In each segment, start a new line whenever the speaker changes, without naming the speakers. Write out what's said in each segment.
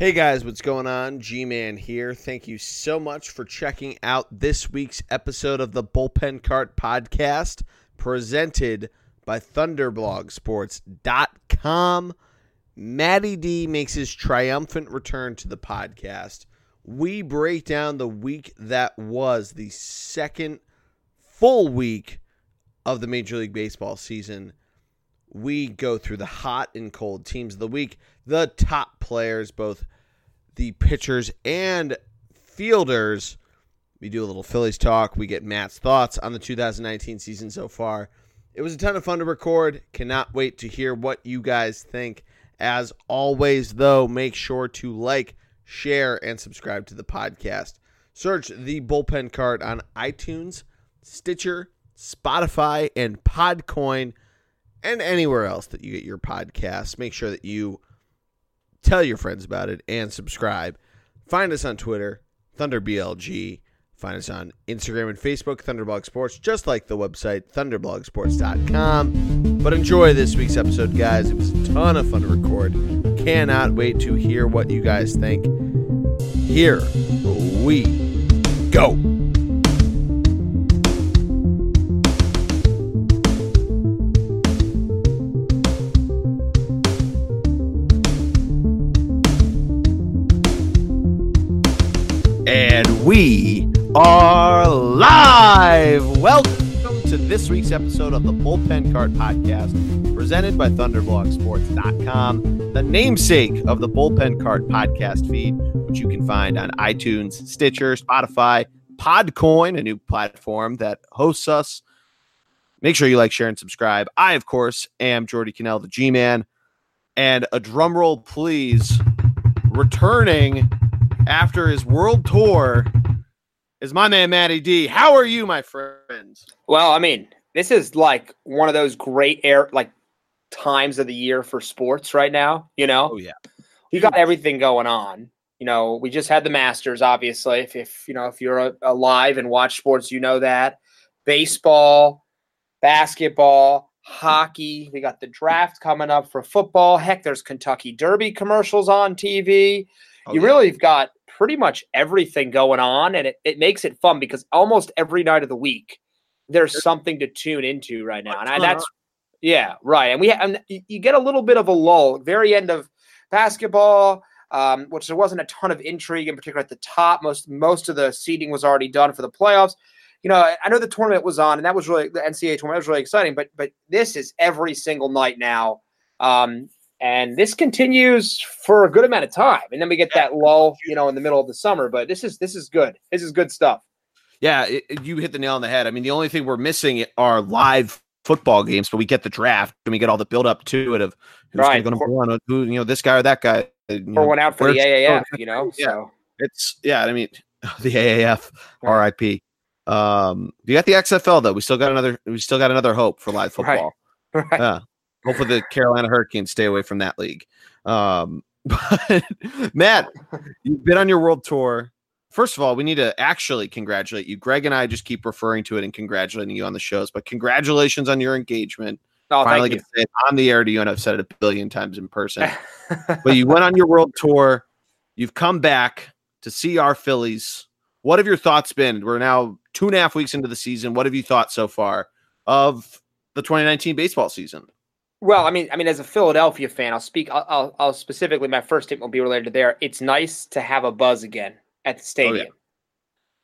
Hey guys, what's going on? G Man here. Thank you so much for checking out this week's episode of the Bullpen Cart Podcast presented by ThunderblogSports.com. Matty D makes his triumphant return to the podcast. We break down the week that was the second full week of the Major League Baseball season we go through the hot and cold teams of the week, the top players, both the pitchers and fielders. We do a little Phillies talk. We get Matt's thoughts on the 2019 season so far. It was a ton of fun to record. Cannot wait to hear what you guys think. As always, though, make sure to like, share, and subscribe to the podcast. Search the bullpen cart on iTunes, Stitcher, Spotify, and Podcoin and anywhere else that you get your podcasts. Make sure that you tell your friends about it and subscribe. Find us on Twitter, ThunderBLG. Find us on Instagram and Facebook, Thunderblog Sports, just like the website, thunderblogsports.com. But enjoy this week's episode, guys. It was a ton of fun to record. Cannot wait to hear what you guys think. Here we go. And we are live. Welcome to this week's episode of the Bullpen Cart Podcast, presented by ThunderblogSports.com, the namesake of the Bullpen Cart Podcast feed, which you can find on iTunes, Stitcher, Spotify, Podcoin, a new platform that hosts us. Make sure you like, share, and subscribe. I, of course, am Geordie Connell, the G Man. And a drum roll, please. Returning after his world tour is my man Matty D. How are you, my friends?
Well, I mean, this is like one of those great air like times of the year for sports right now. You know,
Oh yeah,
you got everything going on. You know, we just had the Masters, obviously. If, if you know, if you're alive and watch sports, you know that. Baseball, basketball, hockey. We got the draft coming up for football. Heck, there's Kentucky Derby commercials on TV.
Oh,
you
yeah.
really have got pretty much everything going on, and it, it makes it fun because almost every night of the week there's something to tune into right now, and I, that's yeah, right. And we and you get a little bit of a lull, very end of basketball, um, which there wasn't a ton of intrigue in particular at the top. Most most of the seeding was already done for the playoffs. You know, I- I know the tournament was on, and that was really the NCAA tournament was really exciting. But but this is every single night now, um, and this continues for a good amount of time. And then we get that lull, you know, in the middle of the summer. But this is this is good. This is good stuff.
yeah. It, you hit the nail on the head. I mean, the only thing we're missing are live football games, but we get the draft and we get all the build up to it of who's
Right.
going to go on, who you know, this guy or that guy. you know,
one out for the AAF, you know.
Yeah.
So
It's yeah. I mean, the AAF,
Right.
RIP. Um, you got the XFL though. We still got another. We still got another hope for live
Right.
football.
right.
Yeah. Hopefully the Carolina Hurricanes stay away from that league. Um, but Matt, you've been on your world tour. First of all, we need to actually congratulate you. Greg and I just keep referring to it and congratulating you on the shows, but congratulations on your engagement.
Oh,
Finally,
thank
it on the air to you, and I've said it a billion times in person. but you went on your world tour. You've come back to see our Phillies. What have your thoughts been? We're now two and a half weeks into the season. What have you thought so far of the 2019 baseball season?
Well, I mean, I mean, as a Philadelphia fan, I'll speak. I'll, I'll, I'll specifically. My first statement will be related to there. It's nice to have a buzz again at the stadium.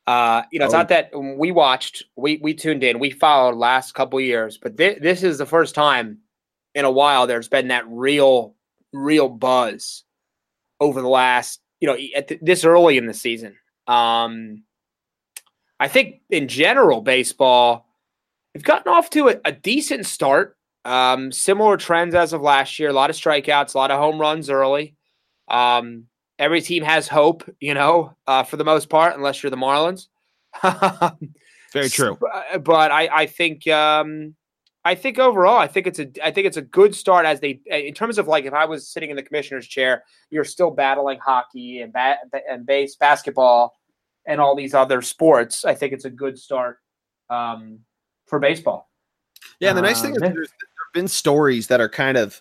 Uh, you know, it's
Oh.
not that we watched, we we tuned in, we followed last couple years, but thi- this is the first time in a while there's been that real, real buzz over the last, you know, at th- this early in the season. Um, I think in general, baseball, we've gotten off to a, a decent start. Um, similar trends as of last year. A lot of strikeouts, a lot of home runs early. Um, every team has hope, you know, uh, for the most part, unless you're the Marlins.
Very true.
But, but I, I think, um, I think overall, I think it's a, I think it's a good start as they, in terms of like, if I was sitting in the commissioner's chair, you're still battling hockey and bat and base basketball and all these other sports. I think it's a good start um, for baseball.
Yeah, and the nice thing is
Uh,
there's, there have been stories that are kind of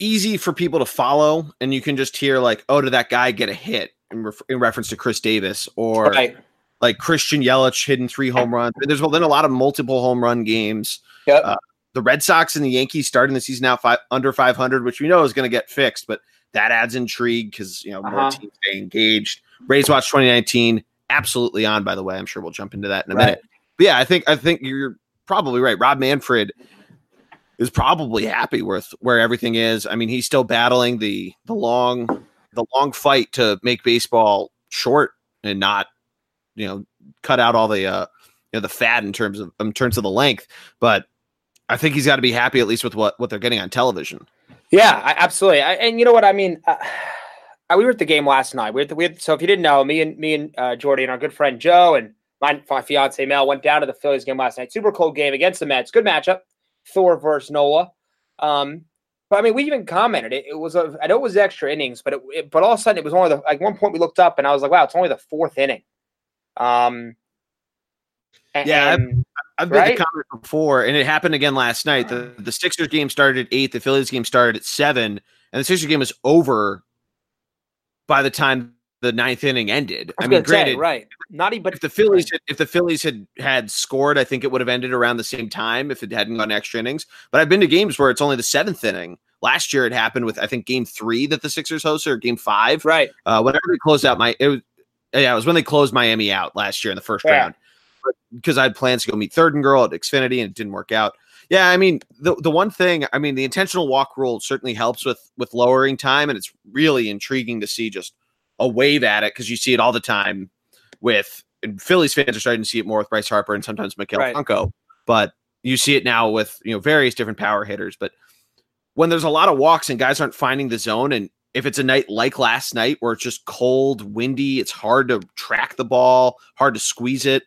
easy for people to follow, and you can just hear like, "Oh, did that guy get a hit?" in, ref- in reference to Chris Davis, or
Right.
like Christian Yelich hitting three home runs. There's been a lot of multiple home run games.
Yep.
Uh, the Red Sox and the Yankees starting the season out five, under 500, which we know is going to get fixed, but that adds intrigue because you know more
Uh-huh.
teams stay engaged. Rays Watch 2019, absolutely on. By the way, I'm sure we'll jump into that in a
Right.
minute. But yeah, I think I think you're probably right. Rob Manfred is probably happy with where everything is. I mean, he's still battling the the long the long fight to make baseball short and not you know cut out all the uh you know the fat in terms of in terms of the length. But I think he's got to be happy at least with what what they're getting on television.
Yeah, I, absolutely. I, and you know what I mean? Uh, uh, we were at the game last night. We the, we had, so if you didn't know, me and me and uh, Geordie and our good friend Joe and my, my fiance Mel went down to the Phillies game last night. Super cold game against the Mets. Good matchup. Thor versus Nola. Um, but I mean, we even commented it. It was a. I know it was extra innings, but it, it- but all of a sudden it was only the like one point we looked up and I was like, wow, it's only the fourth inning. Um. a-
Yeah,
and-
I've made
Right?
the comment before, and it happened again last night. The the Sixers game started at eight, the Phillies game started at seven, and the Sixers game was over by the time the ninth inning ended.
I
I mean,
gonna say, right? Not even.
if the Phillies had, if the Phillies had had scored, I think it would have ended around the same time if it hadn't gone extra innings. But I've been to games where it's only the seventh inning. Last year, it happened with I think game three that the Sixers hosted, or game five.
right.
Uh, whenever they closed out my, it was yeah, it was when they closed Miami out last year in the first
Yeah.
round. Because I had plans to go meet Third and Girl at Xfinity and it didn't work out. Yeah, I mean the the one thing, I mean the intentional walk rule certainly helps with with lowering time, and it's really intriguing to see just a wave at it because you see it all the time with and Phillies fans are starting to see it more with Bryce Harper and sometimes Maikel
Right.
Franco, but you see it now with you know various different power hitters. But when there's a lot of walks and guys aren't finding the zone, and if it's a night like last night where it's just cold, windy, it's hard to track the ball, hard to squeeze it.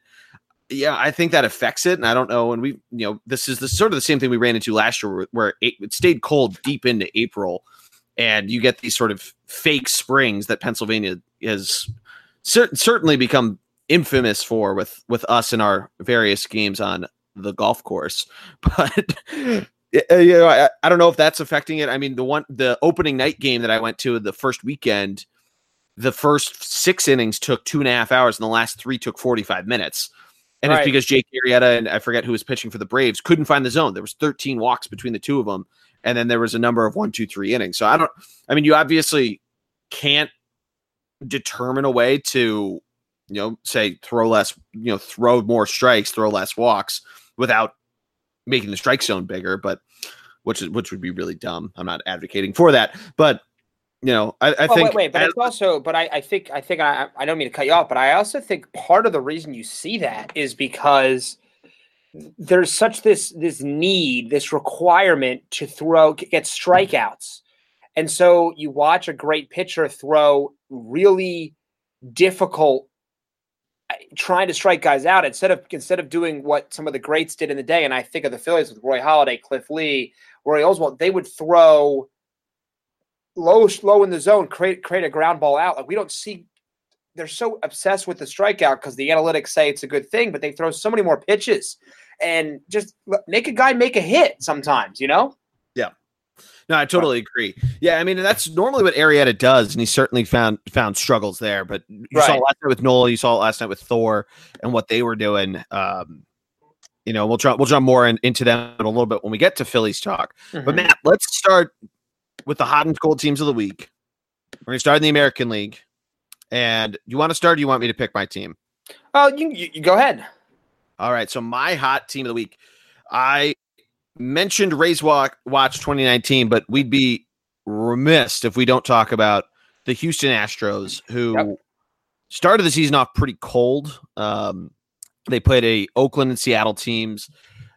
Yeah, I think that affects it, and I don't know. And we, you know, this is the sort of the same thing we ran into last year, where- where it, it stayed cold deep into April, and you get these sort of fake springs that Pennsylvania has cer- certainly become infamous for with with us in our various games on the golf course. But uh, you know, I, I don't know if that's affecting it. I mean, the one the opening night game that I went to the first weekend, the first six innings took two and a half hours, and the last three took forty five minutes. And
Right.
it's because Jake Arrieta and I forget who was pitching for the Braves couldn't find the zone. There was 13 walks between the two of them, and then there was a number of one, two, three innings. So I don't. I mean, you obviously can't determine a way to, you know, say throw less, you know, throw more strikes, throw less walks without making the strike zone bigger. But which is which would be really dumb. I'm not advocating for that, but you know, I, I
Oh,
think
wait, wait, but
as-
it's also, but I, I think, I think, I, I don't mean to cut you off, but I also think part of the reason you see that is because there's such this this need, this requirement to throw get strikeouts, and so you watch a great pitcher throw really difficult, uh, trying to strike guys out instead of instead of doing what some of the greats did in the day. And I think of the Phillies with Roy Halladay, Cliff Lee, Roy Oswalt. They would throw low low in the zone, create create a ground ball out. Like we don't see they're so obsessed with the strikeout because the analytics say it's a good thing, but they throw so many more pitches and just make a guy make a hit sometimes, you know? Yeah.
No, I totally agree. Yeah, I mean that's normally what Arrieta does, and he certainly found found struggles there. But you saw
Right.
it last night with Nola, you saw it last night with Thor, and what they were doing. Um, you know, we'll jump we'll jump more in, into them in a little bit when we get to Phillies talk.
Mm-hmm.
But Matt, let's start with the hot and cold teams of the week. We're gonna start in the American League, and you want to start? or You want me to pick my team?
oh, you, you, you go ahead.
All right. So my hot team of the week, I mentioned Rays Watch, Watch 2019, but we'd be remiss if we don't talk about the Houston Astros, who
Yep.
started the season off pretty cold. Um, they played a Oakland and Seattle teams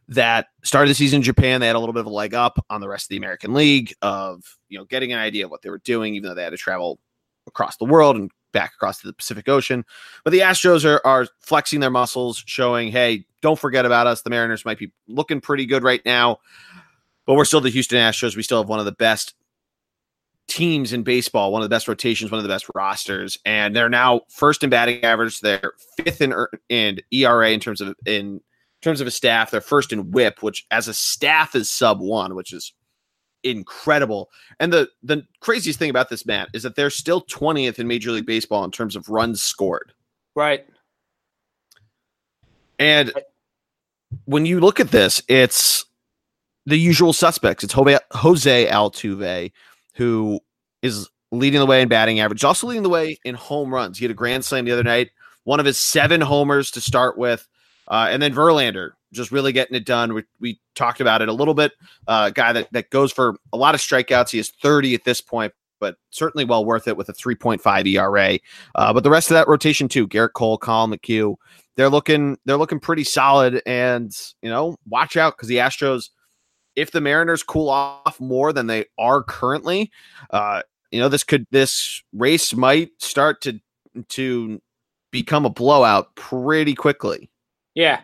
that started the season in Japan. They had a little bit of a leg up on the rest of the American League of you know getting an idea of what they were doing, even though they had to travel across the world and back across the Pacific Ocean. But the Astros are, are flexing their muscles, showing, hey, don't forget about us. The Mariners might be looking pretty good right now, but we're still the Houston Astros. We still have one of the best teams in baseball, one of the best rotations, one of the best rosters, and they're now first in batting average. They're fifth in er- in ERA in terms of in terms of a staff. They're first in WHIP, which as a staff is sub one, which is incredible. And the the craziest thing about this, Matt, is that they're still 20th in Major League Baseball in terms of runs scored.
Right.
And when you look at this, it's the usual suspects. It's Jose Altuve, who is leading the way in batting average, also leading the way in home runs. He had a grand slam the other night, one of his seven homers to start with. Uh, and then Verlander just really getting it done. We, we talked about it a little bit. Uh, guy that, that goes for a lot of strikeouts. He is 30 at this point, but certainly well worth it with a 3.5 ERA. Uh, but the rest of that rotation too, Gerrit Cole, Collin McHugh, they're looking they're looking pretty solid. And you know, watch out because the Astros, if the Mariners cool off more than they are currently, uh, you know, this could this race might start to to become a blowout pretty quickly.
Yeah.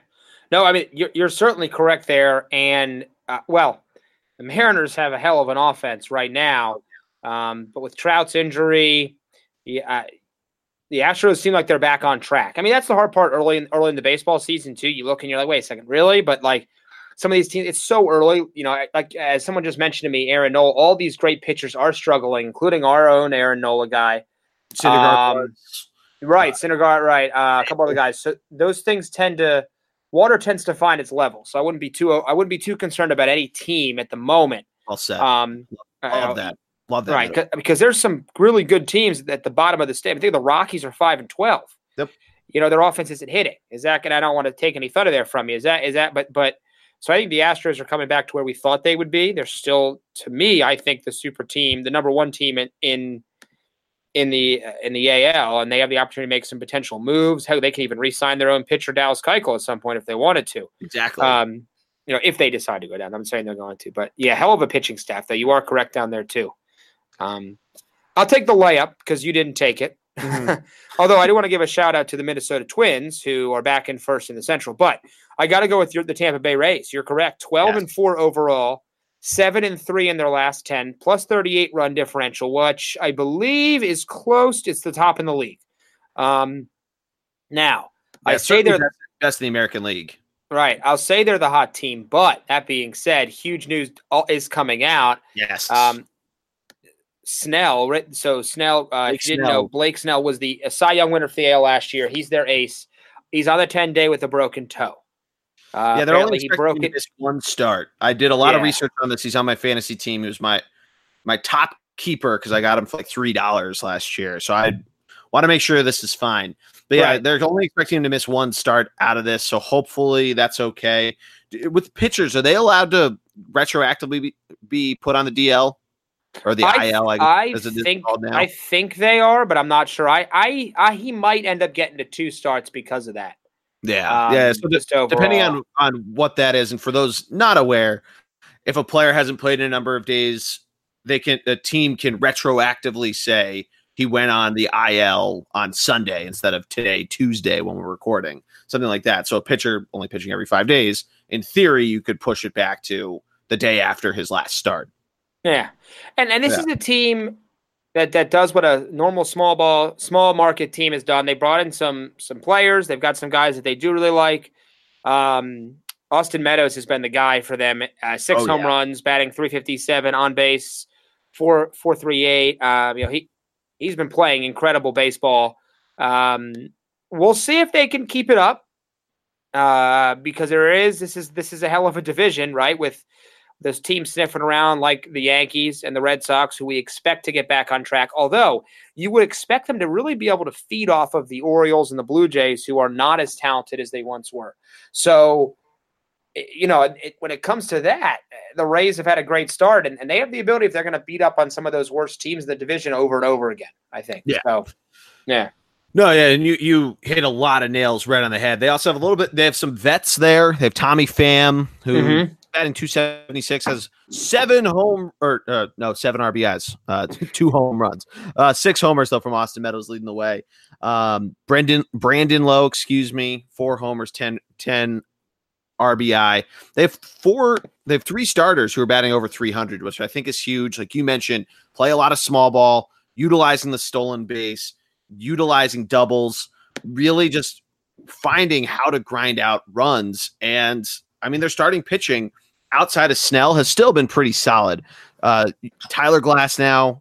No, I mean you're, you're certainly correct there, and uh, well, the Mariners have a hell of an offense right now, um, but with Trout's injury, yeah, the Astros seem like they're back on track. I mean, that's the hard part early in early in the baseball season too. You look and you're like, wait a second, really? But like some of these teams, it's so early. You know, like as someone just mentioned to me, Aaron Nola, all these great pitchers are struggling, including our own Aaron Nola guy. Um, right, Syndergaard, right, uh, a couple other guys. So those things tend to water tends to find its level. So I wouldn't be too I wouldn't be too concerned about any team at the moment.
All set.
Um,
Love that. Love that.
Right, because there's some really good teams at the bottom of the state. I think the Rockies are five and twelve.
Yep.
You know their offense isn't hitting. Is that? And I don't want to take any thunder there from you. Is that? Is that? But but so I think the Astros are coming back to where we thought they would be. They're still, to me, I think the super team, the number one team in in in the in the AL, and they have the opportunity to make some potential moves. How they can even re-sign their own pitcher Dallas Keuchel at some point if they wanted to.
Exactly.
Um, you know, if they decide to go down, I'm saying they're going to. But yeah, hell of a pitching staff. Though you are correct down there too. Um, I'll take the layup because you didn't take it. Mm-hmm. Although I do want to give a shout out to the Minnesota Twins who are back in first in the Central. But I got to go with your, the Tampa Bay Rays. You're correct. 12 yes. and 4 overall, 7 and 3 in their last 10, plus 38 run differential, which I believe is close. It's the top in the league. Um, now, yeah, I say they're
best, best in the American League.
Right. I'll say they're the hot team. But that being said, huge news is coming out.
Yes.
Um, Snell, right? So Snell, uh, if you didn't know, Blake Snell was the Cy Young winner for the AL last year. He's their ace. He's on the 10 day with a broken toe.
Uh, yeah, they're only he broke it. This one start. I did a lot yeah. of research on this. He's on my fantasy team. He was my my top keeper because I got him for like three dollars last year. So I want to make sure this is fine. But yeah, right. they're only expecting him to miss one start out of this. So hopefully that's okay. With pitchers, are they allowed to retroactively be, be put on the DL? or the I, IL. I,
I think I think they are, but I'm not sure. I, I, I he might end up getting to two starts because of that.
Yeah, um, yeah. So just depending on on what that is, and for those not aware, if a player hasn't played in a number of days, they can the team can retroactively say he went on the IL on Sunday instead of today, Tuesday, when we're recording, something like that. So a pitcher only pitching every five days, in theory, you could push it back to the day after his last start.
Yeah, and and this yeah. is a team that that does what a normal small ball small market team has done. They brought in some some players. They've got some guys that they do really like. Um, Austin Meadows has been the guy for them. Uh, six oh, home yeah. runs, batting 357 on base, four four three eight. Uh, you know he he's been playing incredible baseball. Um, we'll see if they can keep it up uh, because there is this is this is a hell of a division, right? With those teams sniffing around like the Yankees and the Red Sox, who we expect to get back on track. Although you would expect them to really be able to feed off of the Orioles and the Blue Jays, who are not as talented as they once were. So, you know, it, when it comes to that, the Rays have had a great start, and, and they have the ability if they're going to beat up on some of those worst teams in the division over and over again. I think.
Yeah.
So, yeah.
No, yeah, and you you hit a lot of nails right on the head. They also have a little bit. They have some vets there. They have Tommy Pham, who mm-hmm batting 276 has seven home or uh, no seven RBIs, uh, two home runs, uh, six homers though from Austin Meadows leading the way. Um, Brendan Brandon Lowe, excuse me, four homers, 10, 10 RBI. They have four. They have three starters who are batting over 300, which I think is huge. Like you mentioned, play a lot of small ball, utilizing the stolen base, utilizing doubles, really just finding how to grind out runs and I mean, they're starting pitching outside of Snell has still been pretty solid. Uh, Tyler Glasnow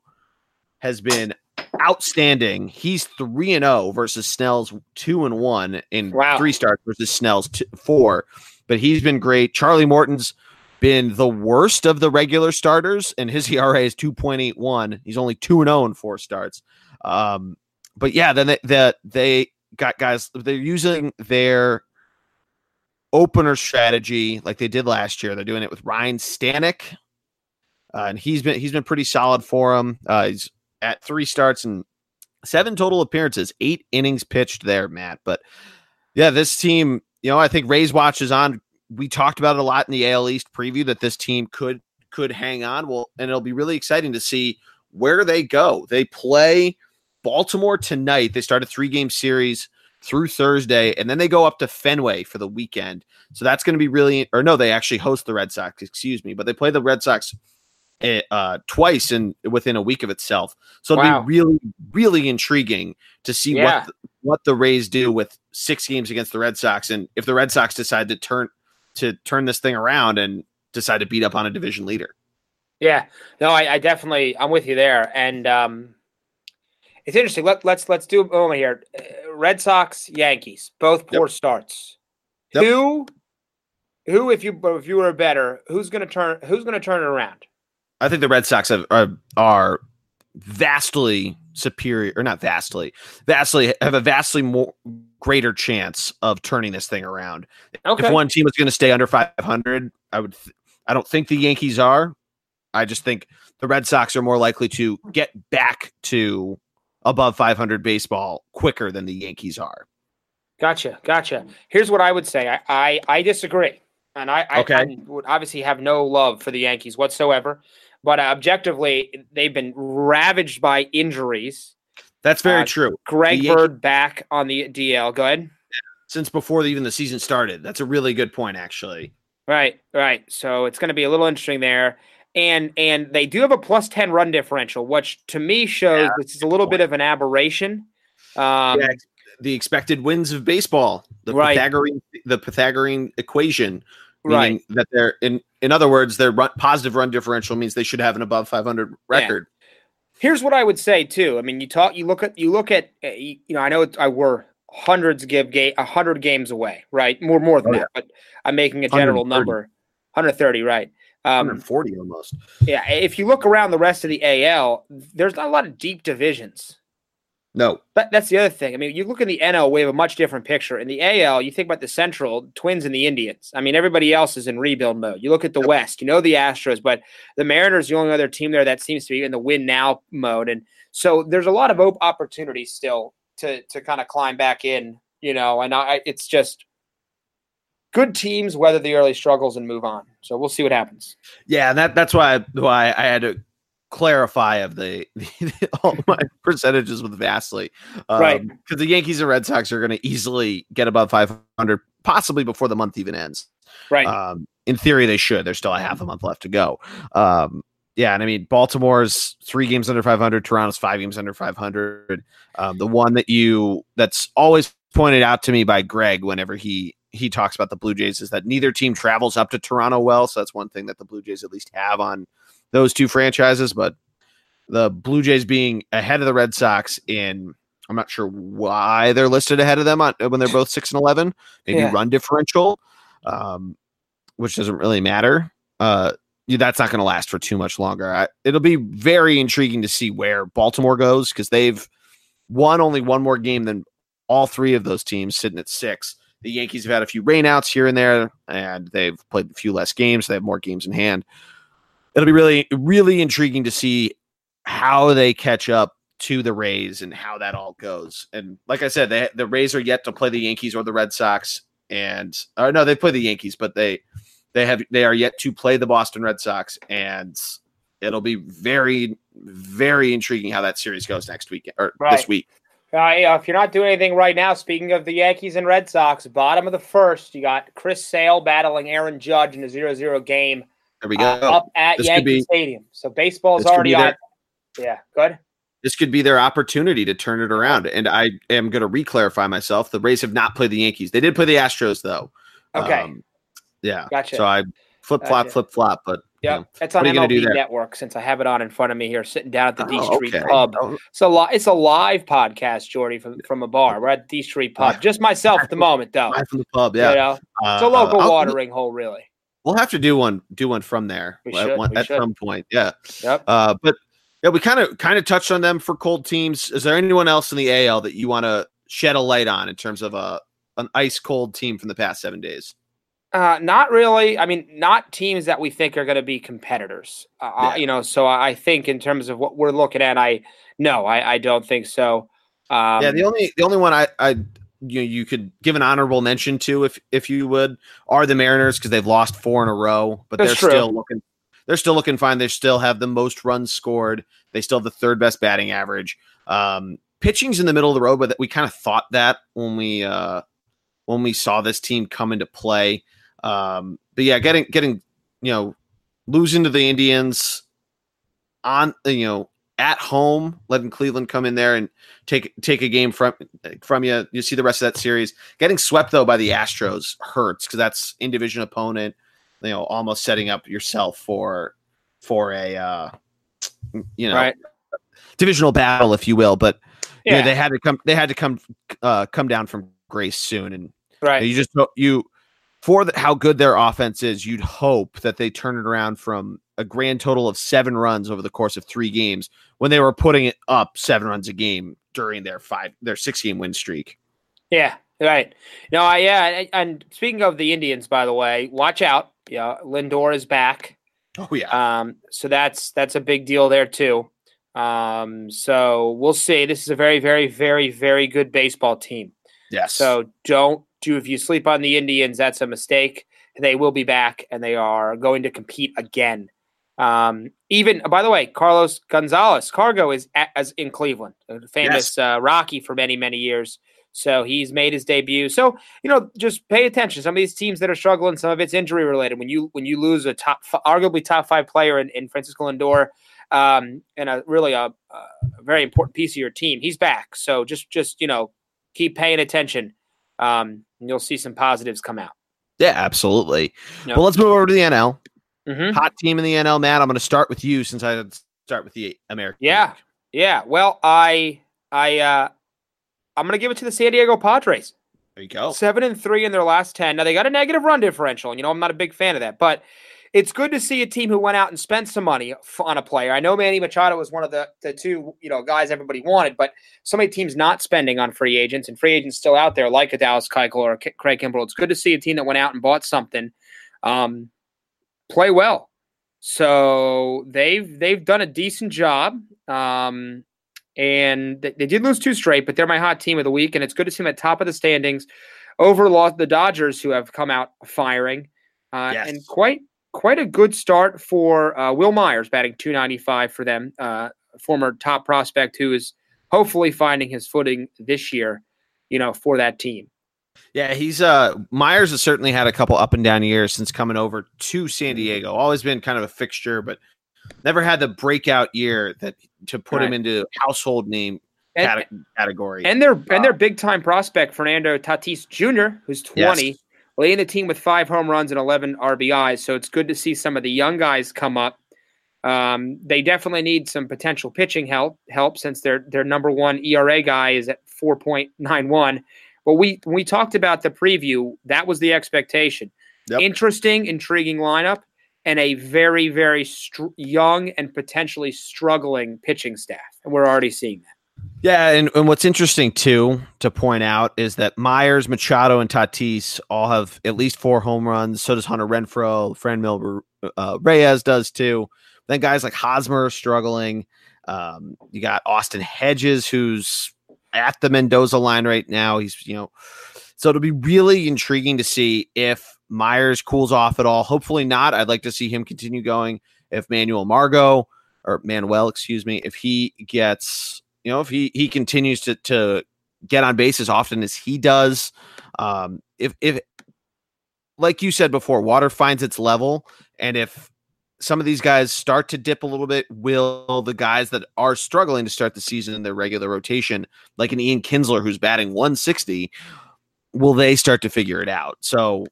has been outstanding. He's three and zero versus Snell's two and one in
Wow.
three starts versus Snell's two, four. But he's been great. Charlie Morton's been the worst of the regular starters, and his ERA is two point eight one. He's only two and zero in four starts. Um, but yeah, then they, the, they got guys. They're using their opener strategy like they did last year. They're doing it with Ryan Stanek, uh, and he's been he's been pretty solid for them. Uh, he's at three starts and seven total appearances, eight innings pitched there, Matt. But yeah, this team, you know, I think Rays watch is on. We talked about it a lot in the AL East preview that this team could could hang on. Well, and it'll be really exciting to see where they go. They play Baltimore tonight. They start a three game series through Thursday, and then they go up to Fenway for the weekend. So that's going to be really, or no, they actually host the Red Sox. Excuse me, but they play the Red Sox eh, uh, twice in within a week of itself. So it'll
Wow.
be really, really intriguing to see
Yeah.
what the, what the Rays do with six games against the Red Sox, and if the Red Sox decide to turn to turn this thing around and decide to beat up on a division leader.
Yeah, no, I, I definitely I'm with you there, and um, it's interesting. Let, let's let's do a moment here. Uh, Red Sox, Yankees, both poor starts.
Yep.
Who, who, if you if you were better, who's gonna turn who's gonna turn it around?
I think the Red Sox have, are are vastly superior, or not vastly, vastly have a vastly more greater chance of turning this thing around.
Okay,
If one team is going to stay under 500, I would. Th- I don't think the Yankees are. I just think the Red Sox are more likely to get back to above 500 baseball quicker than the Yankees are.
gotcha, gotcha. Here's what I would say. I I, I disagree, and I, I,
Okay.
I would obviously have no love for the Yankees whatsoever. But uh, objectively, they've been ravaged by injuries.
That's very
Uh,
true.
Greg
The
Bird back on the DL. Go ahead.
Since before even the season started, that's a really good point, actually.
Right, right. So it's going to be a little interesting there. And and they do have a plus 10 run differential, which to me shows
Yeah,
this is a little bit of an aberration. Um,
Yeah, the expected wins of baseball, the
Right.
Pythagorean, the Pythagorean equation,
right.
meaning that they're in. In other words, their run, positive run differential means they should have an above 500 record.
Here's what I would say too. I mean, you talk, you look at, you look at, uh, you know, I know it's, I we're hundreds give game, a hundred games away, right? More, more than
Oh,
that, but I'm making a general number, 130, right? Um,
140 almost.
yeah. If you look around the rest of the AL, there's not a lot of deep divisions.
No,
But that's the other thing. I mean, you look in the NL, we have a much different picture. In the AL, you think about the Central, Twins and the Indians. I mean, everybody else is in rebuild mode. You look at the West, you know the Astros, but the Mariners, the only other team there that seems to be in the win now mode. And so there's a lot of op- opportunities still to to kind of climb back in, you know. And I, it's just good teams weather the early struggles and move on. So we'll see what happens.
yeah, and that that's why why I had to clarify of the, all my percentages with Vastly, um,
Right.
Because the Yankees and Red Sox are going to easily get above 500, possibly before the month even ends.
Right.
Um, in theory, they should. There's still a half a month left to go. Um, yeah, and I mean, Baltimore's three games under 500. Toronto's five games under 500. Um, the one that you that's always pointed out to me by Greg whenever he he talks about the Blue Jays is that neither team travels up to Toronto well. So that's one thing that the Blue Jays at least have on those two franchises. But the Blue Jays being ahead of the Red Sox in I'm not sure why they're listed ahead of them on, when they're both six and eleven. Maybe
Yeah.
run differential, um, which doesn't really matter. Uh, that's not going to last for too much longer. I, it'll be very intriguing to see where Baltimore goes because they've won only one more game than all three of those teams, sitting at six. The Yankees have had a few rainouts here and there, and they've played a few less games. They have more games in hand. It'll be really, really intriguing to see how they catch up to the Rays and how that all goes. And like I said, they, the Rays are yet to play the Yankees or the Red Sox, and or no, they play the Yankees, but they they have they are yet to play the Boston Red Sox, and it'll be very, very intriguing how that series goes next week or this week.
Uh, yeah, if you're not doing anything right now, speaking of the Yankees and Red Sox, bottom of the first, you got Chris Sale battling Aaron Judge in a 0-0 game
There we go.
uh, up at
This
Yankee
be-
Stadium. So baseball's already on. Yeah, good.
this could be their opportunity to turn it around. And I am going to re-clarify myself. The Rays have not played the Yankees. They did play the Astros, though.
Okay.
Um, yeah.
Gotcha.
So I flip flop,
Gotcha.
flip flop. But
Yeah,
you know,
it's on
what are do
MLB? Network since I have it on in front of me here, sitting down at the D
oh,
Street
okay.
Pub.
Oh,
It's a li- it's a live podcast, Geordie, from from a bar. We're at D Street Pub. Just myself at the moment, though.
live from the pub.
You
Yeah,
know, it's a
Uh,
local
I'll-
watering hole, really.
We'll have to do one, do one from there
We
at, one- at some point. Yeah.
Yep.
Uh, but yeah, we kind of kind of touched on them for cold teams. Is there anyone else in the AL that you want to shed a light on in terms of a an ice cold team from the past seven days?
Uh, not really. I mean, not teams that we think are going to be competitors. Uh,
Yeah.
You know, so I think in terms of what we're looking at, I no, I, I don't think so. Um,
yeah, the only the only one I I you you could give an honorable mention to if if you would are the Mariners because they've lost four in a row, but they're
true.
still looking they're still looking fine. They still have the most runs scored. They still have the third best batting average. Um, pitching's in the middle of the road, but we kind of thought that when we uh when we saw this team come into play. Um, but yeah, getting getting you know losing to the Indians on you know at home, letting Cleveland come in there and take take a game from from you. You see the rest of that series. Getting swept though by the Astros hurts because that's in division opponent. You know, almost setting up yourself for for a uh, you know
Right.
divisional battle, if you will. But yeah,
Yeah.
they had to come. They had to come uh, come down from grace soon, and
right.
you just ho- you for the, how good their offense is. You'd hope that they turn it around from a grand total of seven runs over the course of three games when they were putting it up seven runs a game during their five their six game win streak.
Yeah, right. No, I yeah, and, and speaking of the Indians, by the way, watch out. Yeah, Lindor is back.
Oh yeah,
Um, so that's that's a big deal there too. Um, so we'll see. This is a very, very, very, very good baseball team.
yes.
So don't do if you sleep on the Indians, that's a mistake. They will be back and they are going to compete again. Um, even by the way, Carlos Gonzalez Cargo is at, as in Cleveland, a famous uh, Rocky for many many years. So he's made his debut. So you know, just pay attention. Some of these teams that are struggling, some of it's injury related. When you when you lose a top, f- arguably top five player in, in Francisco Lindor, um, and a really a, a very important piece of your team, he's back. So just just you know, keep paying attention, um, and you'll see some positives come out.
yeah, absolutely.
No.
Well, let's move over to the NL.
Mm-hmm.
Hot team in the NL, Matt. I'm going to start with you since I start with the American.
Yeah.
League.
Yeah. Well, I I uh, I'm gonna give it to the San Diego Padres.
There you go.
Seven and three in their last ten. Now they got a negative run differential. and You know, I'm not a big fan of that, but it's good to see a team who went out and spent some money on a player. I know Manny Machado was one of the the two you know guys everybody wanted, but so many teams not spending on free agents and free agents still out there like a Dallas Keuchel or a K- Craig Kimbrel. It's good to see a team that went out and bought something, um, play well. So they've they've done a decent job. Um, and they, they did lose two straight, but they're my hot team of the week, and it's good to see them at top of the standings over the Dodgers, who have come out firing, uh,
Yes.
and quite quite a good start for uh, Wil Myers, batting 295 for them, uh, former top prospect who is hopefully finding his footing this year, you know, for that team.
Yeah, he's uh Myers has certainly had a couple up and down years since coming over to San Diego. Always been kind of a fixture, but never had the breakout year that to put him into household name
And,
category.
and their and their big time prospect Fernando Tatis Jr., who's 20,
Yes.
Leading the team with five home runs and 11 RBIs. So it's good to see some of the young guys come up. Um, they definitely need some potential pitching help help since their their number one ERA guy is at 4.91. But we when we talked about the preview, that was the expectation.
Yep.
Interesting, intriguing lineup, and a very very str- young and potentially struggling pitching staff, and we're already seeing that.
Yeah, and, and what's interesting too to point out is that Myers, Machado, and Tatis all have at least four home runs. So does Hunter Renfroe, Fran Mil uh, Reyes does too. Then guys like Hosmer struggling. Um, you got Austin Hedges, who's at the Mendoza line right now. He's, you know, so it'll be really intriguing to see if Myers cools off at all. Hopefully not. I'd like to see him continue going. If Manuel Margot or Manuel, excuse me, if he gets, you know, if he he continues to to get on base as often as he does, um, if if like you said before, water finds its level, and if some of these guys start to dip a little bit, will the guys that are struggling to start the season in their regular rotation, like an Ian Kinsler who's batting 160, will they start to figure it out? So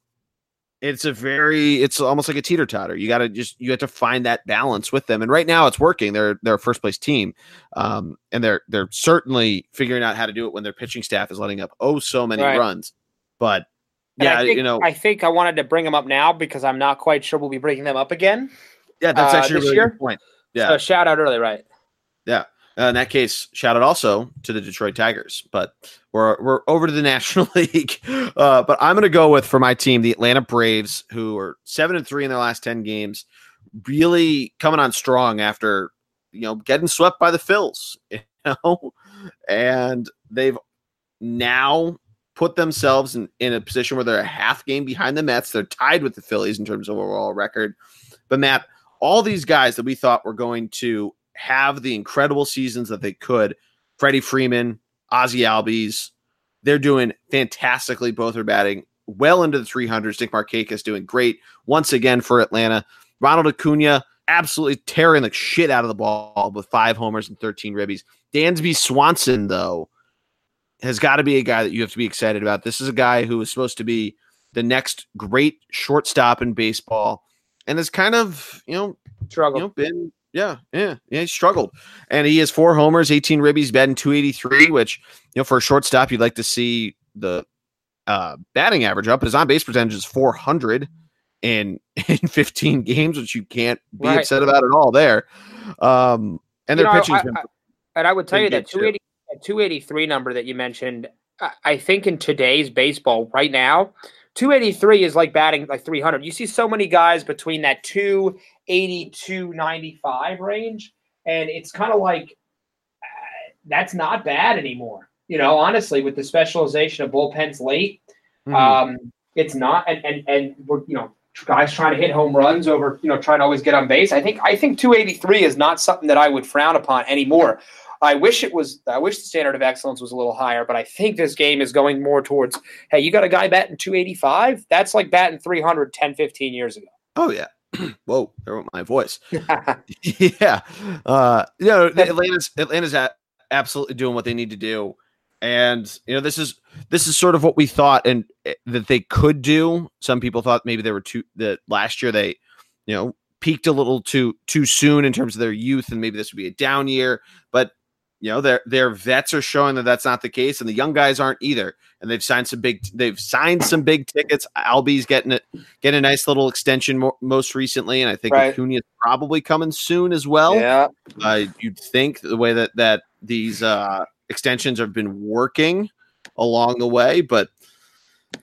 it's a very it's almost like a teeter totter. You got to just you have to find that balance with them. And right now it's working. They're they're a first place team, um, and they're they're certainly figuring out how to do it when their pitching staff is letting up oh so many
Right.
runs. But
And
yeah,
think,
you know,
I think I wanted to bring them up now because I'm not quite sure we'll be bringing them up again.
yeah, that's
uh,
actually a
this
really
year?
good point. Yeah.
So shout out early, right?
Uh, in that case, shout out also to the Detroit Tigers. But we're we're over to the National League. Uh, but I'm going to go with for my team the Atlanta Braves, who are seven and three in their last ten games, really coming on strong after you know getting swept by the Phils. You know, and they've now put themselves in, in a position where they're a half game behind the Mets. They're tied with the Phillies in terms of overall record. But Matt, all these guys that we thought were going to have the incredible seasons that they could, Freddie Freeman, Ozzy Albies, they're doing fantastically. Both are batting well into the 300s. Nick Markakis doing great once again for Atlanta. Ronald Acuna absolutely tearing the shit out of the ball with five homers and 13 ribbies. Dansby Swanson, though, has got to be a guy that you have to be excited about. This is a guy who is supposed to be the next great shortstop in baseball and has kind of, you know,
Struggle.
you know, been yeah, yeah, yeah. He struggled, and he has four homers, eighteen ribbies, batting two eighty three, which you know for a shortstop you'd like to see the uh, batting average up. But his on base percentage is four hundred in in fifteen games, which you can't be
Right.
upset about at all. There, um, and
You
their been
and I would tell you that
good, too.
280, that 283 number that you mentioned, I, I think in today's baseball right now, 283 is like batting like 300. You see so many guys between that 280, 295 range, and it's kind of like uh, that's not bad anymore. You know, honestly, with the specialization of bullpens late,
Mhm.
um, it's not, and and and we're you know guys trying to hit home runs over you know trying to always get on base. I think I think 283 is not something that I would frown upon anymore. I wish it was. I wish the standard of excellence was a little higher, but I think this game is going more towards. Hey, you got a guy batting 285? That's like batting 300 10, 15 years ago.
oh yeah. Whoa, there went my voice. yeah. Uh, you know, Atlanta's Atlanta's a- absolutely doing what they need to do. And you know, this is this is sort of what we thought and eh, that they could do. Some people thought maybe they were too that last year they, you know, peaked a little too too soon in terms of their youth and maybe this would be a down year, but you know, their their vets are showing that that's not the case and the young guys aren't either. And they've signed some big they've signed some big tickets. Albies getting it getting a nice little extension mo- most recently and I think
Right.
Acuna is probably coming soon as well
yeah,
uh, you'd think the way that that these uh, extensions have been working along the way, but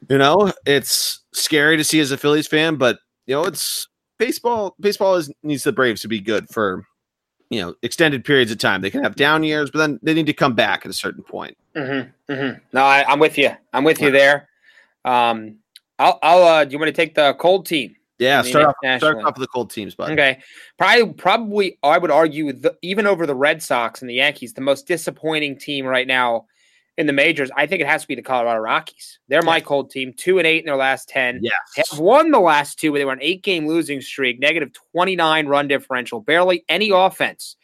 you know it's scary to see as a Phillies fan. But you know it's baseball. Baseball is needs the Braves to be good for you know extended periods of time. They can have down years, but then they need to come back at a certain point.
Mm-hmm, mm-hmm. No, I, I'm with you. I'm with you there. Um, I'll, I'll. Uh, do you want to take the cold team?
Yeah, start off, start off with the cold teams, but
Okay, probably, probably, I would argue, the, even over the Red Sox and the Yankees, the most disappointing team right now in the majors, I think it has to be the Colorado Rockies. They're my cold team, two and eight in their last ten.
yes,
Have won the last two, but they were an eight-game losing streak, negative twenty-nine run differential, barely any offense.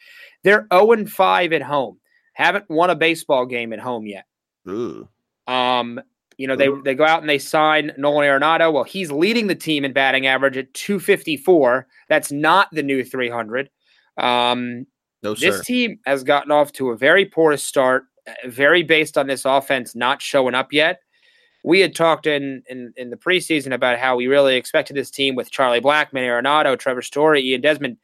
They're zero and five at home. Haven't won a baseball game at home yet.
Ooh.
Um, you know, they they go out and they sign Nolan Arenado. Well, he's leading the team in batting average at 254. That's not the new 300. Um,
no
this
sir.
team has gotten off to a very porous start, very based on this offense not showing up yet. We had talked in, in in the preseason about how we really expected this team with Charlie Blackmon, Arenado, Trevor Story, Ian Desmond.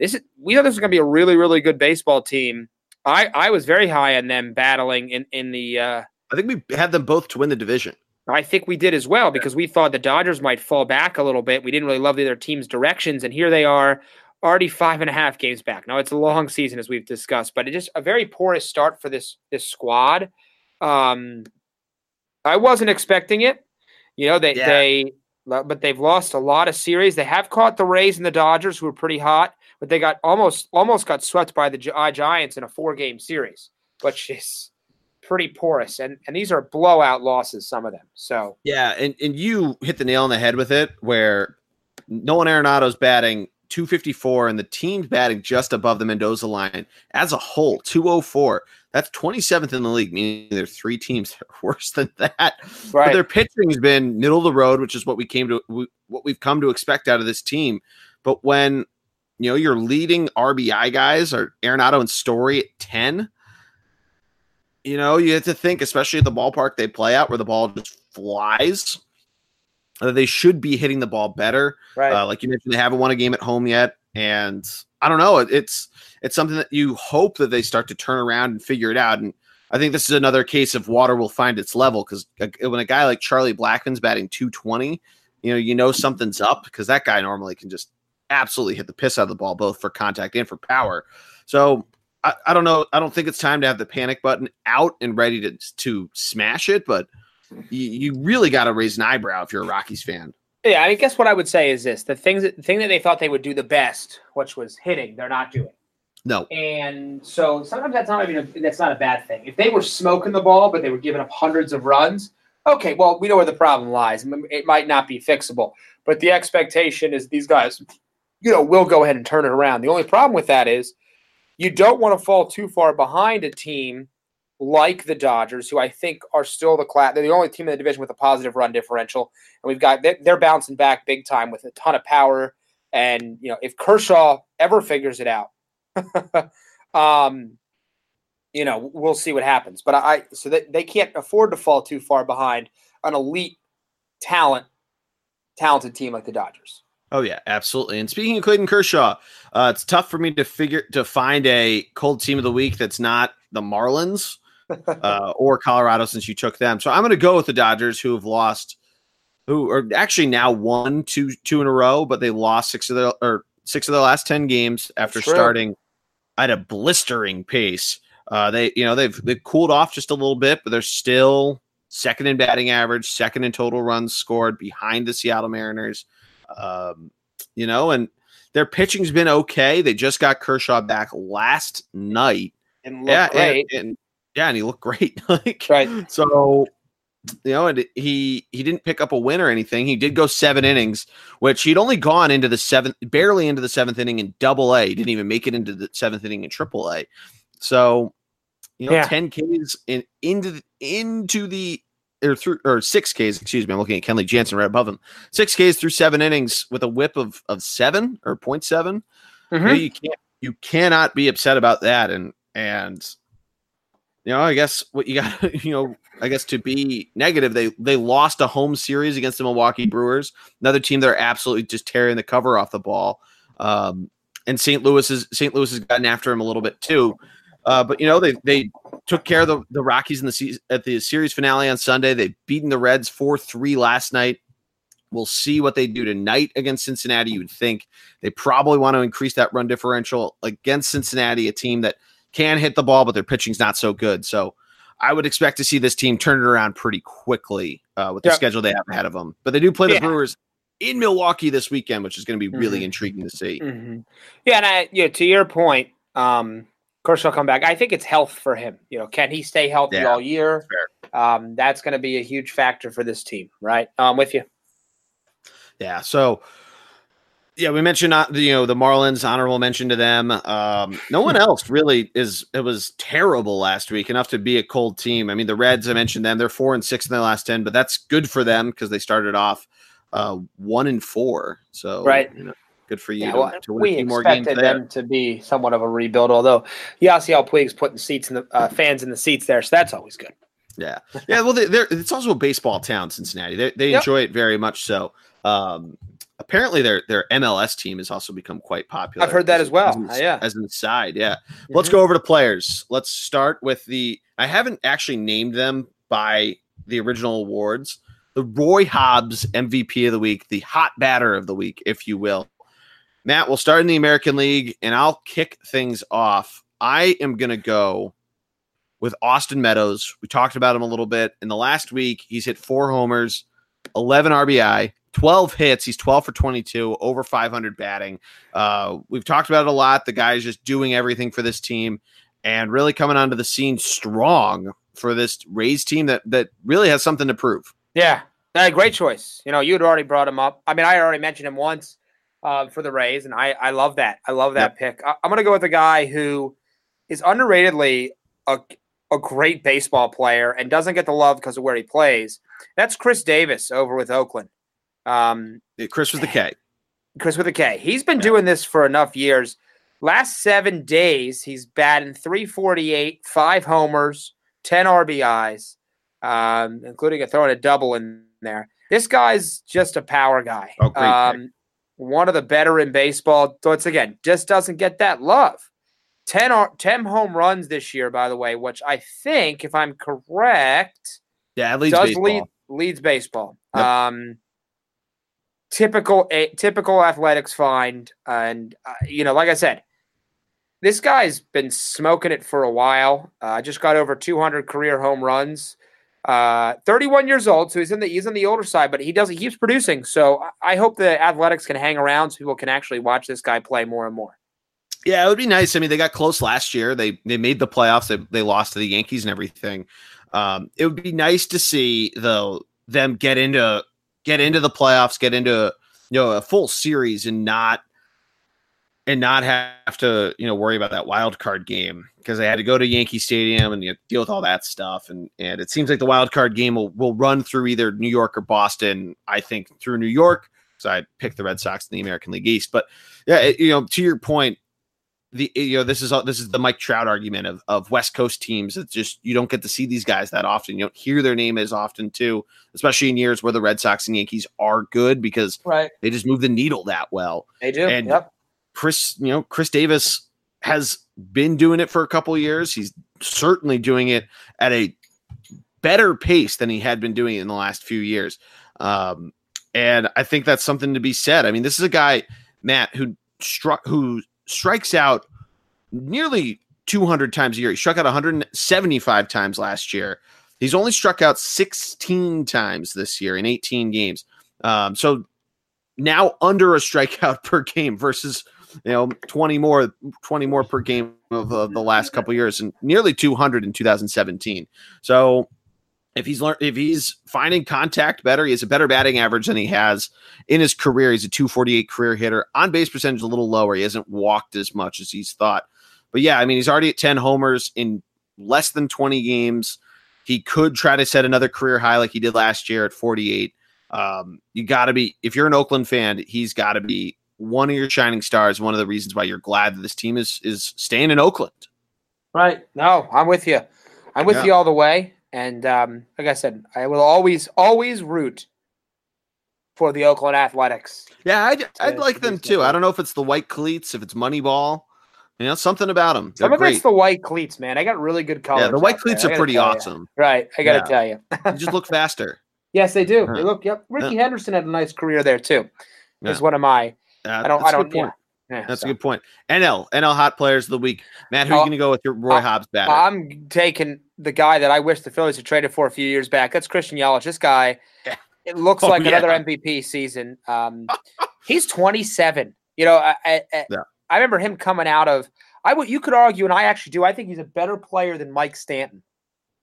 This is we thought this was going to be a really really good baseball team. I I was very high on them battling in in the. Uh,
I think we had them both to win the division.
I think we did as well because we thought the Dodgers might fall back a little bit. We didn't really love the other team's directions, and here they are, already five and a half games back. Now it's a long season as we've discussed, but it just a very porous start for this this squad. Um, I wasn't expecting it. You know they
Yeah.
they, but they've lost a lot of series. They have caught the Rays and the Dodgers, who were pretty hot, but they got almost almost got swept by the Gi- Giants in a four game series, which is pretty porous. And and these are blowout losses, some of them. So
Yeah, and, and you hit the nail on the head with it where Nolan Arenado's batting 254, and the team's batting just above the Mendoza line as a whole, 204. That's 27th in the league, meaning there are three teams that are worse than that. Right. But their pitching has been middle of the road, which is what we came to, what we've come to expect out of this team. But when you know your leading RBI guys are Arenado and Story at 10, you know you have to think, especially at the ballpark they play at, where the ball just flies uh, they should be hitting the ball better. Right. Uh, like you mentioned, they haven't won a game at home yet, and I don't know. It's it's something that you hope that they start to turn around and figure it out. And I think this is another case of water will find its level because when a guy like Charlie Blackmon's batting 220, you know you know something's up because that guy normally can just absolutely hit the piss out of the ball both for contact and for power. So I, I don't know. I don't think it's time to have the panic button out and ready to to smash it, but you, you really got to raise an eyebrow if you're a Rockies fan.
Yeah, I guess what I would say is this: the things, that, the thing that they thought they would do the best, which was hitting, they're not doing.
No.
And so sometimes that's not even a, that's not a bad thing. If they were smoking the ball, but they were giving up hundreds of runs, okay, well we know where the problem lies. It might not be fixable, but the expectation is these guys, you know, will go ahead and turn it around. The only problem with that is you don't want to fall too far behind a team like the Dodgers, who I think are still the class. They're the only team in the division with a positive run differential, and we've got they're bouncing back big time with a ton of power. And you know, if Kershaw ever figures it out, um, you know, we'll see what happens. But I so that they can't afford to fall too far behind an elite talent, talented team like the Dodgers.
Oh yeah, absolutely. And speaking of Clayton Kershaw, uh, it's tough for me to figure to find a cold team of the week that's not the Marlins uh, or Colorado since you took them. So I'm going to go with the Dodgers, who have lost, who are actually now won two two in a row, but they lost six of their or six of their last ten games after starting at a blistering pace. Uh, they you know they've they've cooled off just a little bit, but they're still second in batting average, second in total runs scored, behind the Seattle Mariners. Um, you know, and their pitching's been okay. They just got Kershaw back last night.
And yeah.
And, and, yeah, and he looked great. like, right. So, you know, and he he didn't pick up a win or anything. He did go seven innings, which he'd only gone into the seventh, barely into the seventh inning in Double A. He didn't even make it into the seventh inning in Triple A. So, you know, ten Ks in into the, into the or through or six Ks. Excuse me, I'm looking at Kenley Jansen right above him. Six Ks through seven innings with a whip of of seven or 0.7. Mm-hmm. You, know, you can't you cannot be upset about that. And and you know, I guess what you got, you know, I guess to be negative, they they lost a home series against the Milwaukee Brewers, another team that are absolutely just tearing the cover off the ball. Um, and St. Louis is St. Louis has gotten after him a little bit too. Uh, but you know, they they took care of the, the Rockies in the at the series finale on Sunday. They've beaten the Reds four three last night. We'll see what they do tonight against Cincinnati. You would think they probably want to increase that run differential against Cincinnati, a team that can hit the ball, but their pitching's not so good. So I would expect to see this team turn it around pretty quickly uh, with the yep. schedule they have ahead of them. But they do play the yeah. Brewers in Milwaukee this weekend, which is going to be really mm-hmm. intriguing to see.
Mm-hmm. Yeah, and I, you know, to your point, um, Kershaw come back. I think it's health for him. You know, can he stay healthy yeah, all year? Um, that's going to be a huge factor for this team, right? I'm with you.
Yeah. So yeah, we mentioned not uh, you know the Marlins. Honorable mention to them. Um, no one else really is. It was terrible last week, enough to be a cold team. I mean, the Reds. I mentioned them. They're four and six in their last ten, but that's good for them because they started off uh, one and four. So
right,
you know, good for you
yeah,
to,
well,
to
win we a few more games. There. them to be somewhat of a rebuild, although Yasiel Puig's putting seats in the uh, fans in the seats there, so that's always good.
Yeah, yeah. Well, they, it's also a baseball town, Cincinnati. They they yep. enjoy it very much. So. Um, apparently their their MLS team has also become quite popular.
I've heard that as, as well.
As,
yeah,
as an aside, yeah. Mm-hmm. Let's go over to players. Let's start with the. I haven't actually named them by the original awards. The Roy Hobbs MVP of the week, the hot batter of the week, if you will. Matt, we'll start in the American League, and I'll kick things off. I am going to go with Austin Meadows. We talked about him a little bit in the last week. He's hit four homers, 11 RBI, 12 hits. He's 12 for 22, over 500 batting. Uh, we've talked about it a lot. The guy's just doing everything for this team and really coming onto the scene strong for this Rays team that that really has something to prove.
Yeah, great choice. You know, you had already brought him up. I mean, I already mentioned him once. uh, for the Rays, and I I love that. I love that yep. pick. I, am going to go with a guy who is underratedly a a great baseball player and doesn't get the love because of where he plays. That's Khris Davis over with Oakland. Um,
Chris with the K.
Chris with a K. He's been doing this for enough years. Last seven days, he's batting 348, five homers, 10 RBIs, um, including a throwing a double in there. This guy's just a power guy.
Oh, great um,
one of the better in baseball. Once again, just doesn't get that love. 10, 10 home runs this year, by the way, which I think, if I'm correct,
yeah, leads does baseball. lead
leads baseball. Yep. Um, typical a, typical athletics find, and uh, you know, like I said, this guy's been smoking it for a while. I uh, just got over 200 career home runs. Uh, 31 years old, so he's in the he's on the older side, but he does he keeps producing. So I hope the athletics can hang around so people can actually watch this guy play more and more.
Yeah, it would be nice. I mean, they got close last year. They they made the playoffs. They they lost to the Yankees and everything. Um, it would be nice to see though them get into get into the playoffs, get into you know a full series, and not and not have to you know worry about that wild card game because they had to go to Yankee Stadium and you know, deal with all that stuff. And and it seems like the wild card game will will run through either New York or Boston. I think through New York because I picked the Red Sox in the American League East. But yeah, it, you know to your point, the you know this is all, this is the Mike Trout argument of of West Coast teams. It's just you don't get to see these guys that often. You don't hear their name as often too, especially in years where the Red Sox and Yankees are good because
right.
they just move the needle that well.
They do.
And
yep.
Chris, you know, Khris Davis has been doing it for a couple years. He's certainly doing it at a better pace than he had been doing it in the last few years. Um, and I think that's something to be said. I mean, this is a guy, Matt, who struck who strikes out nearly 200 times a year. He struck out 175 times last year. He's only struck out 16 times this year in 18 games. Um, so now under a strikeout per game versus you know 20 more 20 more per game of uh, the last couple years and nearly 200 in 2017 so if he's learned if he's finding contact better he has a better batting average than he has in his career he's a 248 career hitter on base percentage a little lower he hasn't walked as much as he's thought but yeah i mean he's already at 10 homers in less than 20 games he could try to set another career high like he did last year at 48 um, you got to be if you're an oakland fan he's got to be one of your shining stars, one of the reasons why you're glad that this team is is staying in Oakland.
Right. No, I'm with you. I'm with yeah. you all the way. And um, like I said, I will always, always root for the Oakland Athletics.
Yeah, I'd, I'd like them too. I don't know if it's the white cleats, if it's Moneyball, you know, something about them. They're
Some of great. it's the white cleats, man. I got really good colors.
Yeah, the white cleats are pretty awesome.
You. Right. I got to yeah. tell you.
you just look faster.
Yes, they do. They look. Yep. Ricky yeah. Henderson had a nice career there too. Yeah. Is one of my
uh, I don't. I don't. Point. Yeah, that's so. a good point. NL NL hot players of the week. Matt, who are you going to go with your Roy Hobbs batter?
I'm taking the guy that I wish the Phillies had traded for a few years back. That's Christian Yelich. This guy, yeah. it looks oh, like yeah. another MVP season. Um, he's 27. You know, I, I, yeah. I remember him coming out of. I would. You could argue, and I actually do. I think he's a better player than Mike Stanton.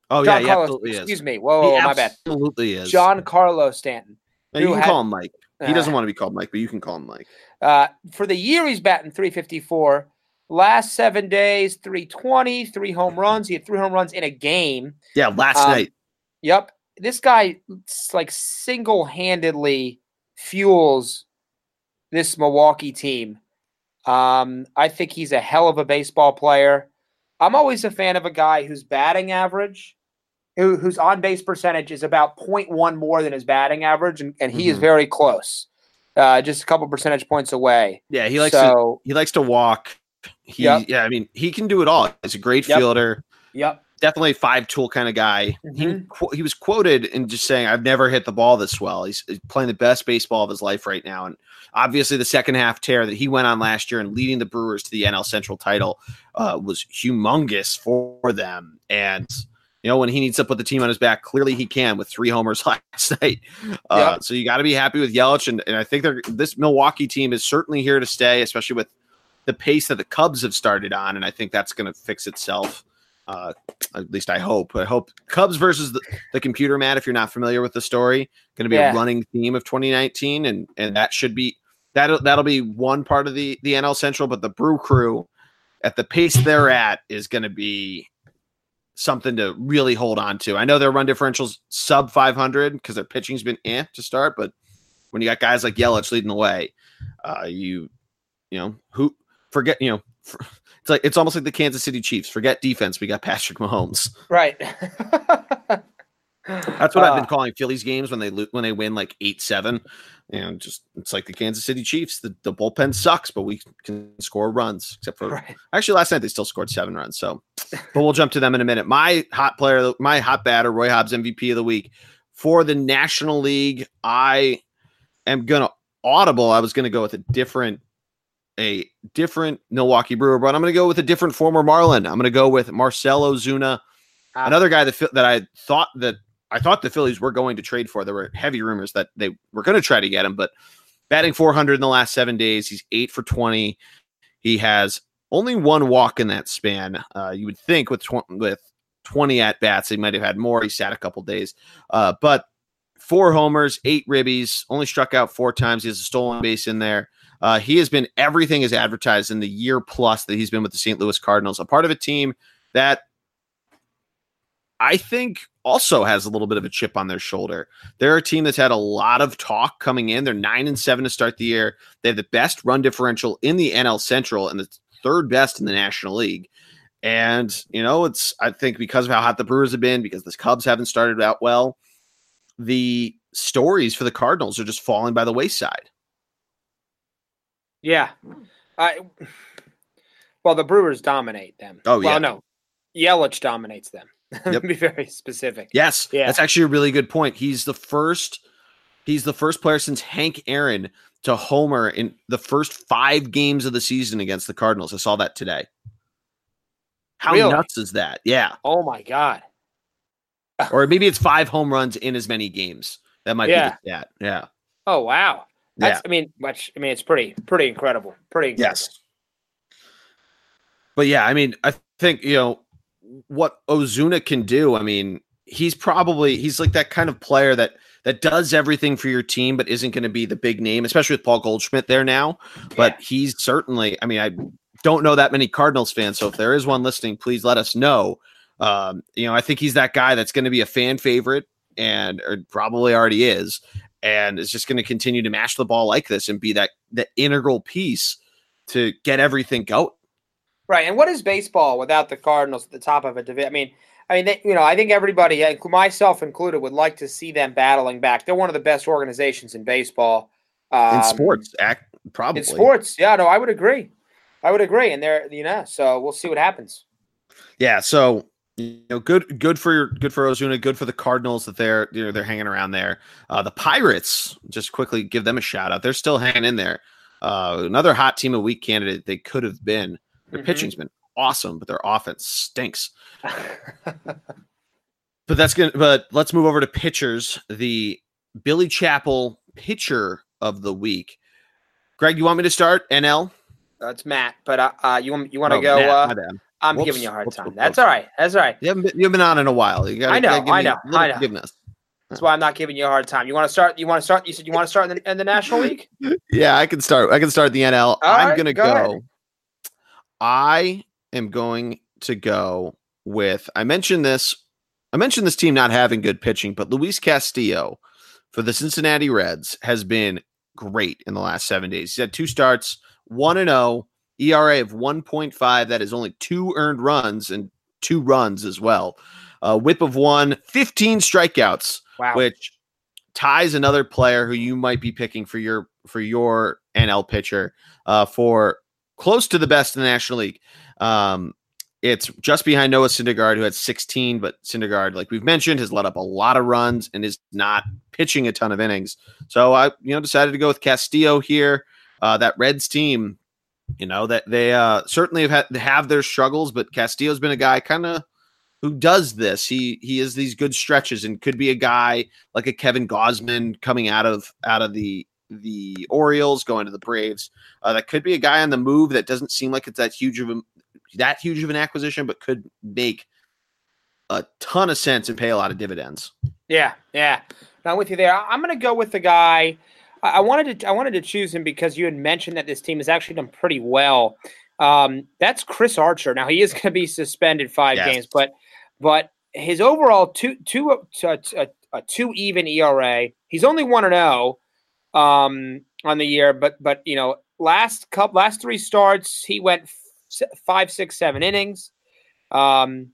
Oh John yeah, Carlos,
excuse me. Whoa, whoa, whoa my bad.
Absolutely is.
Giancarlo Stanton.
you can had, call him Mike. He doesn't uh, want to be called Mike, but you can call him Mike.
Uh, for the year, he's batting 354. Last seven days, 320, three home runs. He had three home runs in a game.
Yeah, last um, night.
Yep. This guy like single handedly fuels this Milwaukee team. Um, I think he's a hell of a baseball player. I'm always a fan of a guy whose batting average, who, whose on base percentage is about 0.1 more than his batting average, and, and he mm-hmm. is very close uh, just a couple percentage points away.
Yeah, he likes so, to he likes to walk. He yep. yeah, I mean he can do it all. He's a great
yep.
fielder.
Yep.
Definitely a five tool kind of guy. Mm-hmm. He he was quoted in just saying, "I've never hit the ball this well." He's, he's playing the best baseball of his life right now, and obviously the second half tear that he went on last year and leading the Brewers to the NL Central title uh, was humongous for them. And you know, when he needs to put the team on his back, clearly he can with three homers last night. Uh, So you got to be happy with Yelich, and, and I think they're, this Milwaukee team is certainly here to stay, especially with the pace that the Cubs have started on, and I think that's going to fix itself. Uh, at least I hope. I hope Cubs versus the, the computer, Matt. If you're not familiar with the story, going to be yeah. a running theme of 2019, and and that should be that'll that'll be one part of the the NL Central, but the Brew Crew at the pace they're at is going to be something to really hold on to. I know their run differentials sub 500 because their pitching's been eh to start, but when you got guys like Yelich leading the way, uh, you you know who forget you know for, it's like it's almost like the Kansas City Chiefs. Forget defense, we got Patrick Mahomes.
Right.
That's what uh, I've been calling Phillies games when they lo- when they win like eight seven, and just it's like the Kansas City Chiefs. The, the bullpen sucks, but we can score runs. Except for right. actually last night they still scored seven runs. So, but we'll jump to them in a minute. My hot player, my hot batter, Roy Hobbs MVP of the week for the National League. I am gonna audible. I was gonna go with a different a different Milwaukee Brewer, but I'm gonna go with a different former Marlin. I'm gonna go with Marcell Ozuna. Another guy that that I thought that I thought the Phillies were going to trade for. There were heavy rumors that they were going to try to get him, but batting 400 in the last seven days, he's eight for 20. He has only one walk in that span. Uh, you would think with tw- with 20 at bats, he might have had more. He sat a couple days, uh, but four homers, eight ribbies, only struck out four times. He has a stolen base in there. Uh, he has been everything is advertised in the year plus that he's been with the St. Louis Cardinals, a part of a team that I think also has a little bit of a chip on their shoulder. They're a team that's had a lot of talk coming in. They're nine and seven to start the year. They have the best run differential in the NL Central and the third best in the National League. And, you know, it's, I think, because of how hot the Brewers have been, because the Cubs haven't started out well, the stories for the Cardinals are just falling by the wayside.
Yeah. I, well, the Brewers dominate them.
Oh, yeah.
Well, no, Yelich dominates them. Yep. be very specific.
Yes, yeah. that's actually a really good point. He's the first. He's the first player since Hank Aaron to homer in the first five games of the season against the Cardinals. I saw that today. How really? nuts is that? Yeah.
Oh my god.
or maybe it's five home runs in as many games. That might yeah. be that. Yeah.
Oh wow. That's yeah. I mean, much I mean it's pretty pretty incredible. Pretty incredible. Yes.
But yeah, I mean, I think, you know, what Ozuna can do, I mean, he's probably he's like that kind of player that that does everything for your team, but isn't going to be the big name, especially with Paul Goldschmidt there now. But yeah. he's certainly, I mean, I don't know that many Cardinals fans, so if there is one listening, please let us know. Um, you know, I think he's that guy that's going to be a fan favorite, and or probably already is, and is just going to continue to mash the ball like this and be that that integral piece to get everything going.
Right. And what is baseball without the Cardinals at the top of a division? I mean, I mean, they, you know, I think everybody, myself included, would like to see them battling back. They're one of the best organizations in baseball.
Um, in sports, act probably
in sports. Yeah, no, I would agree. I would agree, and they're you know, so we'll see what happens.
Yeah. So you know, good, good for your, good for Ozuna, good for the Cardinals that they're, you know, they're hanging around there. Uh, the Pirates, just quickly give them a shout out. They're still hanging in there. Uh, another hot team of week candidate they could have been. Their mm-hmm. pitching's been awesome, but their offense stinks. but that's good. But let's move over to pitchers. The Billy Chapel pitcher of the week. Greg, you want me to start? NL.
That's Matt. But uh, uh you want you want to oh, go? Matt, uh, I'm whoops, giving you a hard whoops, time. Whoops, That's all right. That's all right.
You haven't been, you have been on in a while. You gotta,
I know. I know. I know.
Forgiveness.
That's why I'm not giving you a hard time. You want to start? You want to start? You said you want to start in the, in the National League?
yeah, I can start. I can start the NL. All I'm right, gonna go. go I am going to go with I mentioned this I mentioned this team not having good pitching, but Luis Castillo for the Cincinnati Reds has been great in the last 7 days. He's had two starts, 1 and 0, ERA of 1.5 that is only two earned runs and two runs as well. Uh, whip of 1, 15 strikeouts, wow. which ties another player who you might be picking for your for your NL pitcher uh, for close to the best in the National League. Um, it's just behind Noah Syndergaard, who had 16, but Syndergaard, like we've mentioned, has let up a lot of runs and is not pitching a ton of innings. So I, you know, decided to go with Castillo here. Uh, that Reds team, you know, that they uh, certainly have had have their struggles, but Castillo's been a guy kind of who does this. He he has these good stretches and could be a guy like a Kevin Gausman coming out of out of the the Orioles, going to the Braves. Uh, that could be a guy on the move that doesn't seem like it's that huge of a that huge of an acquisition, but could make a ton of sense and pay a lot of dividends.
Yeah, yeah. Now with you there. I'm going to go with the guy. I, wanted to I wanted to choose him because you had mentioned that this team has actually done pretty well. Um, that's Chris Archer. Now he is going to be suspended five
Yes.
games, but but his overall two two uh, a, a two even ERA. He's only one and zero um, on the year, but but you know last couple last three starts he went f- five six seven innings. Um,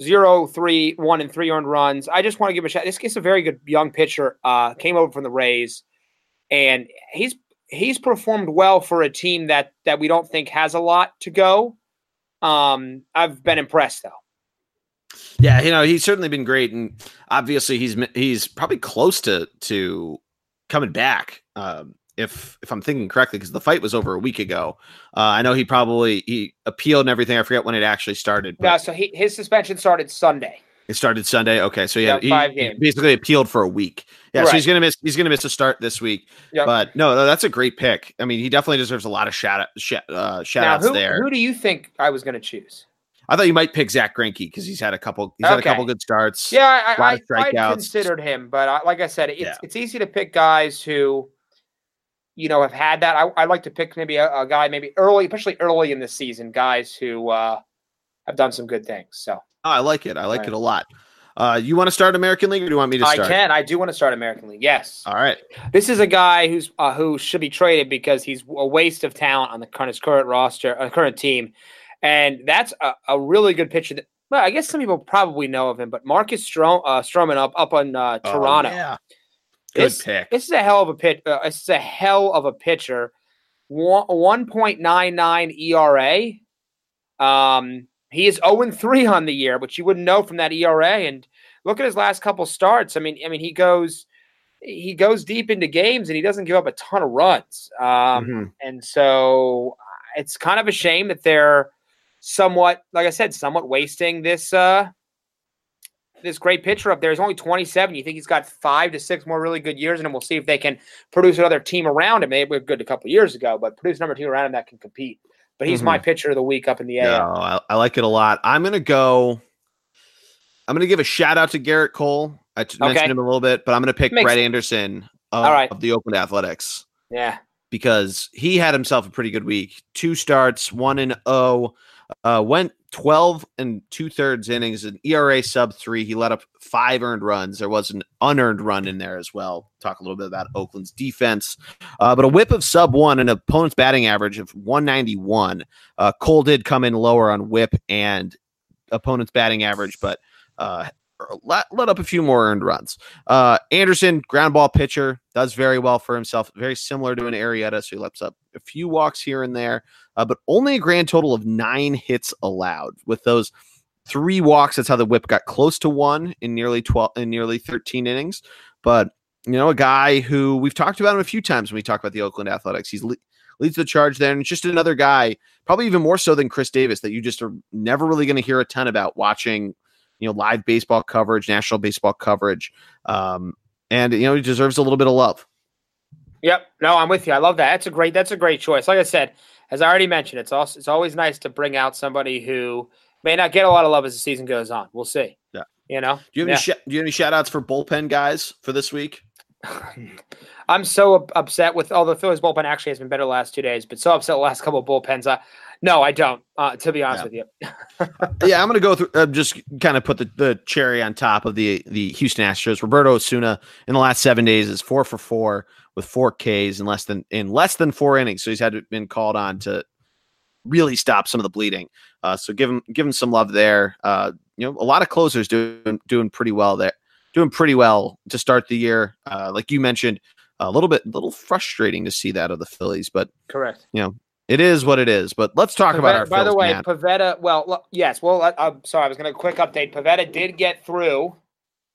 zero, three, one, and three earned runs. I just want to give a shout. This is a very good young pitcher. Uh, came over from the Rays, and he's he's performed well for a team that that we don't think has a lot to go. Um, I've been impressed though.
Yeah, you know, he's certainly been great, and obviously he's he's probably close to to coming back. Um, if if I'm thinking correctly, because the fight was over a week ago. Uh, I know he probably he appealed and everything. I forget when it actually started. But
Yeah, so he, his suspension started Sunday.
It started Sunday. Okay, so
Yeah,
yeah, he,
five
he
games.
basically appealed for a week. Yeah, so he's gonna miss. He's gonna miss a start this week.
Yep.
But no, no, that's a great pick. I mean, he definitely deserves a lot of shout out, shout, uh, shout
Now,
outs
who,
there.
who do you think I was to choose?
I thought you might pick Zack Greinke because he's had a couple. He's had a couple good starts.
Yeah, I, I, I, I considered him, but I, like I said, it's
Yeah.
it's easy to pick guys who, you know, have had that. I, I'd like to pick maybe a, a guy maybe early, especially early in the season, guys who uh, have done some good things. So
Oh, I like it. I like
Right.
it a lot. Uh, you want to start American League, or do you want me to
I can. I do want to start American League. Yes,
All right.
this is a guy who's uh, who should be traded because he's a waste of talent on the current his current roster, uh, current team, and that's a, a really good pitcher. That, well, I guess some people probably know of him, but Marcus Strom, uh, Stroman up up on uh,
Oh,
Toronto.
yeah. Good
This-
pick.
This is a hell of a pitch. Uh, this is a hell of a pitcher. One point nine nine ERA. Um, he is zero and three on the year, which you wouldn't know from that ERA. And look at his last couple starts. I mean, I mean, he goes he goes deep into games and he doesn't give up a ton of runs. Um,
Mhm.
and so uh, it's kind of a shame that they're somewhat, like I said, somewhat wasting this uh this great pitcher up there. He's only 27. You think he's got five to six more really good years, and we'll see if they can produce another team around him. They were good a couple years ago, but produce another team around him that can compete. But he's my pitcher of the week up in the
Yeah,
AL.
I, I like it a lot. I'm gonna go. I'm gonna give a shout out to Gerrit Cole. I t- mentioned him a little bit, but I'm gonna pick
Makes
Brett
sense.
Anderson of,
All right.
of the Oakland Athletics
Yeah.
because he had himself a pretty good week. Two starts, one and oh, uh, went 12 and two thirds innings, an ERA sub three. He let up five earned runs. There was an unearned run in there as well. Talk a little bit about Oakland's defense, uh, but a whip of sub one and opponent's batting average of 191. Uh, Cole did come in lower on whip and opponent's batting average, but uh, let, let up a few more earned runs. Uh, Anderson, ground ball pitcher, does very well for himself. Very similar to an Arrieta, so he lets up a few walks here and there, uh, but only a grand total of nine hits allowed. With those three walks, that's how the whip got close to one in nearly twelve in nearly thirteen innings. But you know, a guy who we've talked about him a few times when we talk about the Oakland Athletics. He's le- leads the charge there, and it's just another guy, probably even more so than Khris Davis, that you just are never really going to hear a ton about watching. You know, live baseball coverage, national baseball coverage, um, and you know he deserves a little bit of love.
Yep. No, I'm with you. I love that. That's a great. That's a great choice. Like I said, as I already mentioned, it's also it's always nice to bring out somebody who may not get a lot of love as the season goes on. We'll see.
Yeah.
You know.
Do you have
Yeah.
any sh- do you have any shout outs for bullpen guys for this week?
I'm so upset with. The Phillies bullpen actually has been better the last two days, but so upset the last couple of bullpens. Uh, no, I don't. Uh, to be honest
Yeah.
with you.
yeah, I'm going to go through uh, just kind of put the, the cherry on top of the the Houston Astros. Roberto Osuna in the last seven days is four for four with four Ks in less than in less than four innings. So he's had been called on to really stop some of the bleeding. Uh, so give him give him some love there. Uh, you know, a lot of closers doing doing pretty well there, doing pretty well to start the year. Uh, like you mentioned, a little bit, a little frustrating to see that of the Phillies, but
Correct.
It is what it is. But let's talk about
Pivetta-
our.
by the way,
man.
Pivetta. Well, yes. Well, I, I'm sorry. I was going to quick update. Pivetta did get through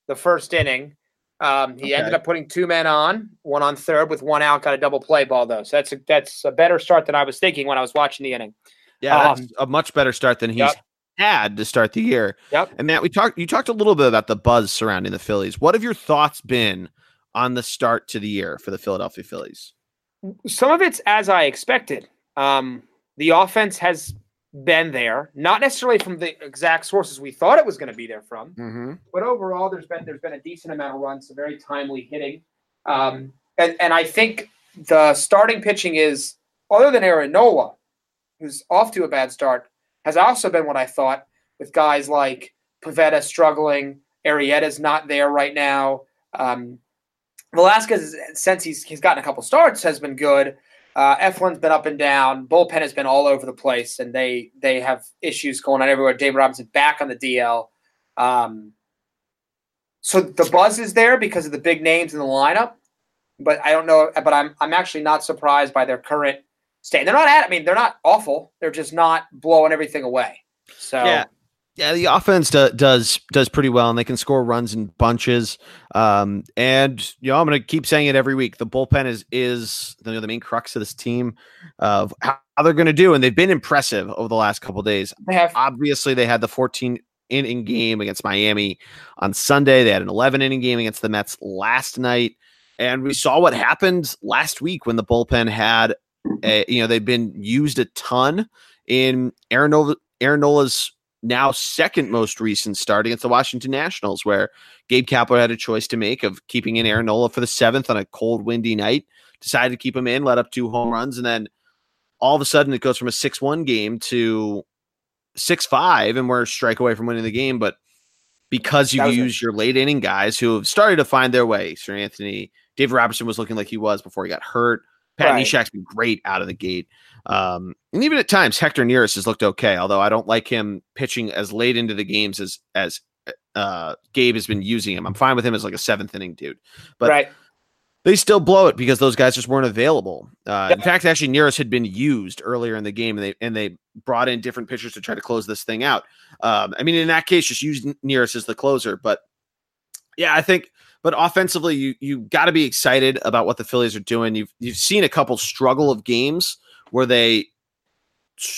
the first inning. Um, he ended up putting two men on, one on third with one out. Got a double play ball though, so that's a, that's a better start than I was thinking when I was watching the inning.
Yeah, that's
Um,
a much better start than he's
Yep.
had to start the year.
Yep.
And Matt, we talked. You talked a little bit about the buzz surrounding the Phillies. What have your thoughts been on the start to the year for the Philadelphia Phillies?
Some of it's as I expected. Um, the offense has been there, not necessarily from the exact sources we thought it was going to be there from,
Mm-hmm.
but overall, there's been there's been a decent amount of runs, some very timely hitting. Um, and and I think the starting pitching is other than Aaron Nola, who's off to a bad start, has also been what I thought with guys like Pivetta struggling, Arrieta's not there right now. Um, Velasquez, since he's he's gotten a couple starts, has been good. Uh, Eflin's been up and down. Bullpen has been all over the place, and they they have issues going on everywhere. David Robinson back on the DL. Um, so the buzz is there because of the big names in the lineup, but I don't know. But I'm I'm actually not surprised by their current state. They're not at. I mean, they're not awful. They're just not blowing everything away. So
yeah. Yeah, the offense do, does does pretty well, and they can score runs in bunches. Um, and you know, I'm going to keep saying it every week. The bullpen is is you know, the main crux of this team of how they're going to do, and they've been impressive over the last couple days.
They have
obviously they had the 14 inning game against Miami on Sunday. They had an 11 inning game against the Mets last night, and we saw what happened last week when the bullpen had, a, you know, they've been used a ton in Aaron Nola, Aaron Nola's now second most recent start against the Washington Nationals, where Gabe Kapler had a choice to make of keeping in Aaron Nola for the seventh on a cold, windy night. Decided to keep him in, let up two home runs, and then all of a sudden it goes from a six-one game to six-five, and we're a strike away from winning the game. But because you use your late inning guys who have started to find their way, Seranthony, David Robertson was looking like he was before he got hurt. Pat right. Neshek's been great out of the gate. Um, and even at times, Hector Neris has looked okay, although I don't like him pitching as late into the games as as uh, Gabe has been using him. I'm fine with him as like a seventh inning dude, but
right.
they still blow it because those guys just weren't available. Uh, In fact, actually, Neris had been used earlier in the game, and they and they brought in different pitchers to try to close this thing out. Um, I mean, in that case, just use Neris as the closer, but yeah, I think but offensively, you you got to be excited about what the Phillies are doing. You've you've seen a couple struggle of games where they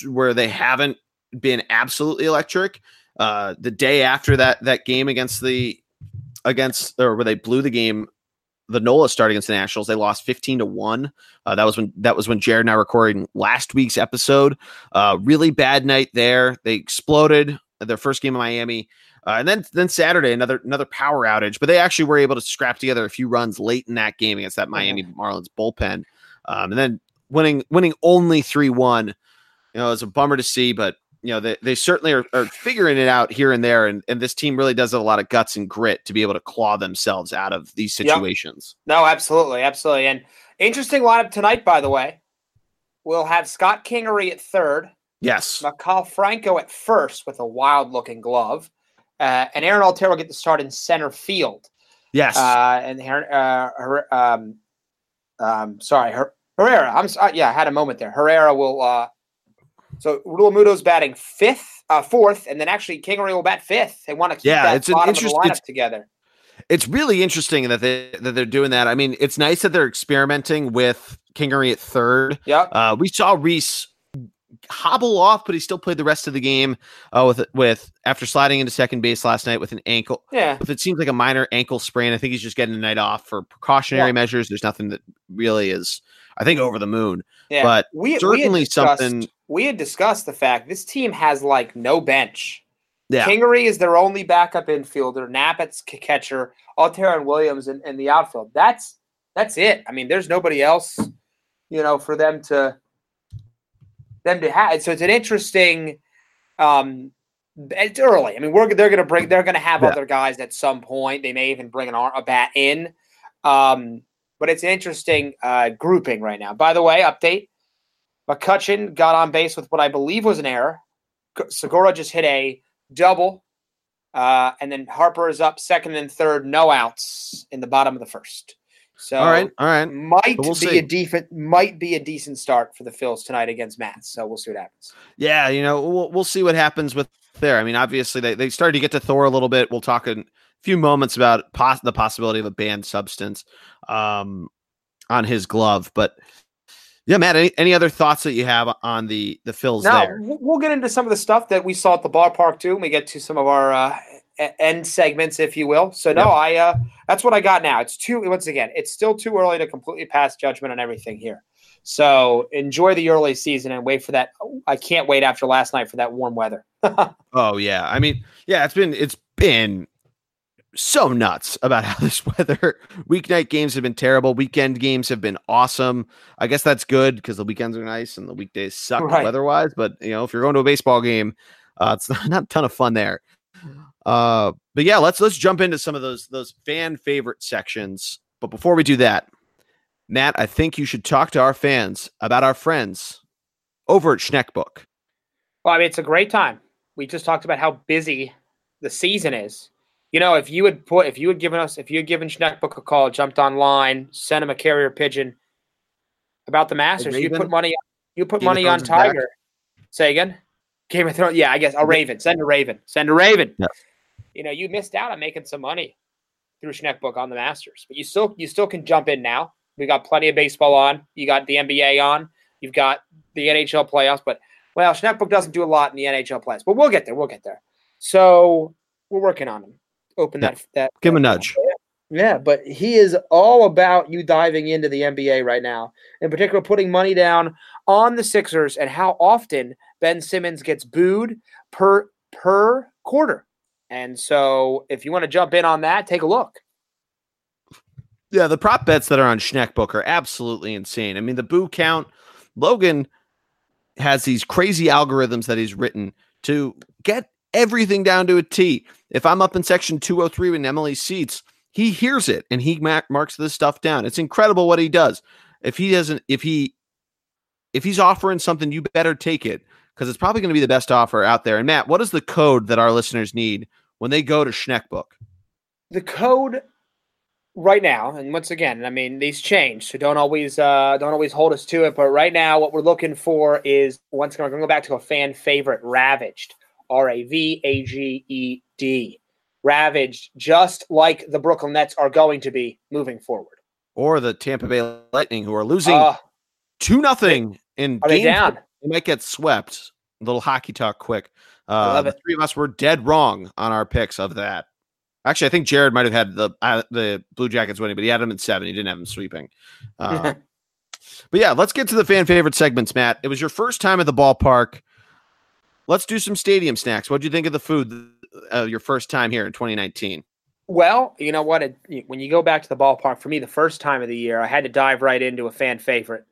where they haven't been absolutely electric. Uh, the day after that that game against the against or where they blew the game, the Nola start against the Nationals, they lost fifteen to one. Uh, that was when that was when Jared and I were recording last week's episode. Uh, really bad night there. They exploded their first game in Miami. Uh, and then then Saturday another another power outage, but they actually were able to scrap together a few runs late in that game against that Miami Marlins bullpen, um, and then winning winning only three one. You know, it's a bummer to see, but you know they, they certainly are, are figuring it out here and there, and, and this team really does have a lot of guts and grit to be able to claw themselves out of these situations.
Yep. No, absolutely, absolutely, and interesting lineup tonight. By the way, we'll have Scott Kingery at third.
Yes,
Maikel Franco at first with a wild looking glove. Uh, and Aaron Altherr will get the start in center field.
Yes.
Uh, and uh, her, um, um, sorry, her, Herrera. I'm uh, yeah, I had a moment there. Herrera will. Uh, so Realmuto's batting fifth, uh, fourth, and then actually Kingery will bat fifth. They want to keep yeah, that it's bottom an interest- of the lineup together.
It's really interesting that they that they're doing that. I mean, it's nice that they're experimenting with Kingery at third.
Yeah.
Uh, we saw Rhys hobble off, but he still played the rest of the game uh, with with after sliding into second base last night with an ankle.
Yeah,
if it seems like a minor ankle sprain, I think he's just getting a night off for precautionary yeah. measures. There's nothing that really is, I think, over the moon. Yeah, but we, certainly we something.
We had discussed the fact this team has like no bench.
Yeah.
Kingery is their only backup infielder. Nappett's catcher. Altherr and Williams in, in the outfield. That's that's it. I mean, there's nobody else, you know, for them to them to have. So it's an interesting. Um, it's early. I mean, we're they're going to bring they're going to have yeah. other guys at some point. They may even bring an a bat in. Um, but it's an interesting uh, grouping right now. By the way, update: McCutchen got on base with what I believe was an error. Segura just hit a double, uh, and then Harper is up second and third, no outs in the bottom of the first. So
all right, all right,
might we'll be see. a decent might be a decent start for the Phils tonight against Matz. So we'll see what happens.
Yeah, you know, we'll we'll see what happens with there. I mean, obviously they they started to get to Thor a little bit. We'll talk in few moments about pos- the possibility of a banned substance um, on his glove, but. Yeah, Matt. Any, any other thoughts that you have on the the Phils?
Now
there?
we'll get into some of the stuff that we saw at the ballpark too. When we get to some of our uh, end segments, if you will. So no, yep. I uh, that's what I got now. It's too once again, it's still too early to completely pass judgment on everything here. So enjoy the early season and wait for that. I can't wait after last night for that warm weather.
oh yeah, I mean, yeah, it's been it's been so nuts about how this weather weeknight games have been terrible. Weekend games have been awesome. I guess that's good because the weekends are nice and the weekdays suck
Right.
weather-wise. But you know, if you're going to a baseball game, uh, it's not, not a ton of fun there. Uh, but yeah, let's let's jump into some of those those fan favorite sections. But before we do that, Matt, I think you should talk to our fans about our friends over at Schneckbook.
Well, I mean, it's a great time. We just talked about how busy the season is. You know, if you had put, if you had given us, if you had given Schneckbook a call, jumped online, sent him a carrier pigeon about the Masters, you put money, you put
Game
money on
back?
Tiger. Say again. Game of Thrones. Yeah, I guess a Raven. Send a Raven. Send a Raven.
Yeah.
You know, you missed out on making some money through Schneckbook on the Masters, but you still, you still can jump in now. We got plenty of baseball on. You got the NBA on. You've got the NHL playoffs, but well, Schneckbook doesn't do a lot in the NHL playoffs, but we'll get there. We'll get there. So we're working on him. Open
Yeah.
that that.
Give him a nudge.
Yeah, but he is all about you diving into the NBA right now. In particular, putting money down on the Sixers and how often Ben Simmons gets booed per per quarter. And so, if you want to jump in on that, take a look.
Yeah, the prop bets that are on Schneckbook are absolutely insane. I mean, the boo count, Logan has these crazy algorithms that he's written to get everything down to a T. If I'm up in section 203 with Emily's seats, he hears it and he ma- marks this stuff down. It's incredible what he does. If he doesn't, if he, if he's offering something, you better take it because it's probably going to be the best offer out there. And Matt, what is the code that our listeners need when they go to Schneckbook?
the code right now and once again i mean these change so don't always uh don't always hold us to it but right now what we're looking for is once again we're going to go back to a fan favorite ravaged r-a-v-a-g-e-d ravaged just like the brooklyn nets are going to be moving forward
Or the Tampa Bay Lightning, who are losing
uh,
two nothing in
are they
game
down
They might get swept. A little hockey talk quick. Uh, the three of us were dead wrong on our picks of that. Actually, I think Jared might have had the uh, the Blue Jackets winning, but he had them at seven. He didn't have them sweeping. Uh, but yeah, let's get to the fan favorite segments, Matt. It was your first time at the ballpark. Let's do some stadium snacks. What do you think of the food uh, your first time here in 2019?
Well, you know what? It, when you go back to the ballpark, for me, the first time of the year, I had to dive right into a fan favorite.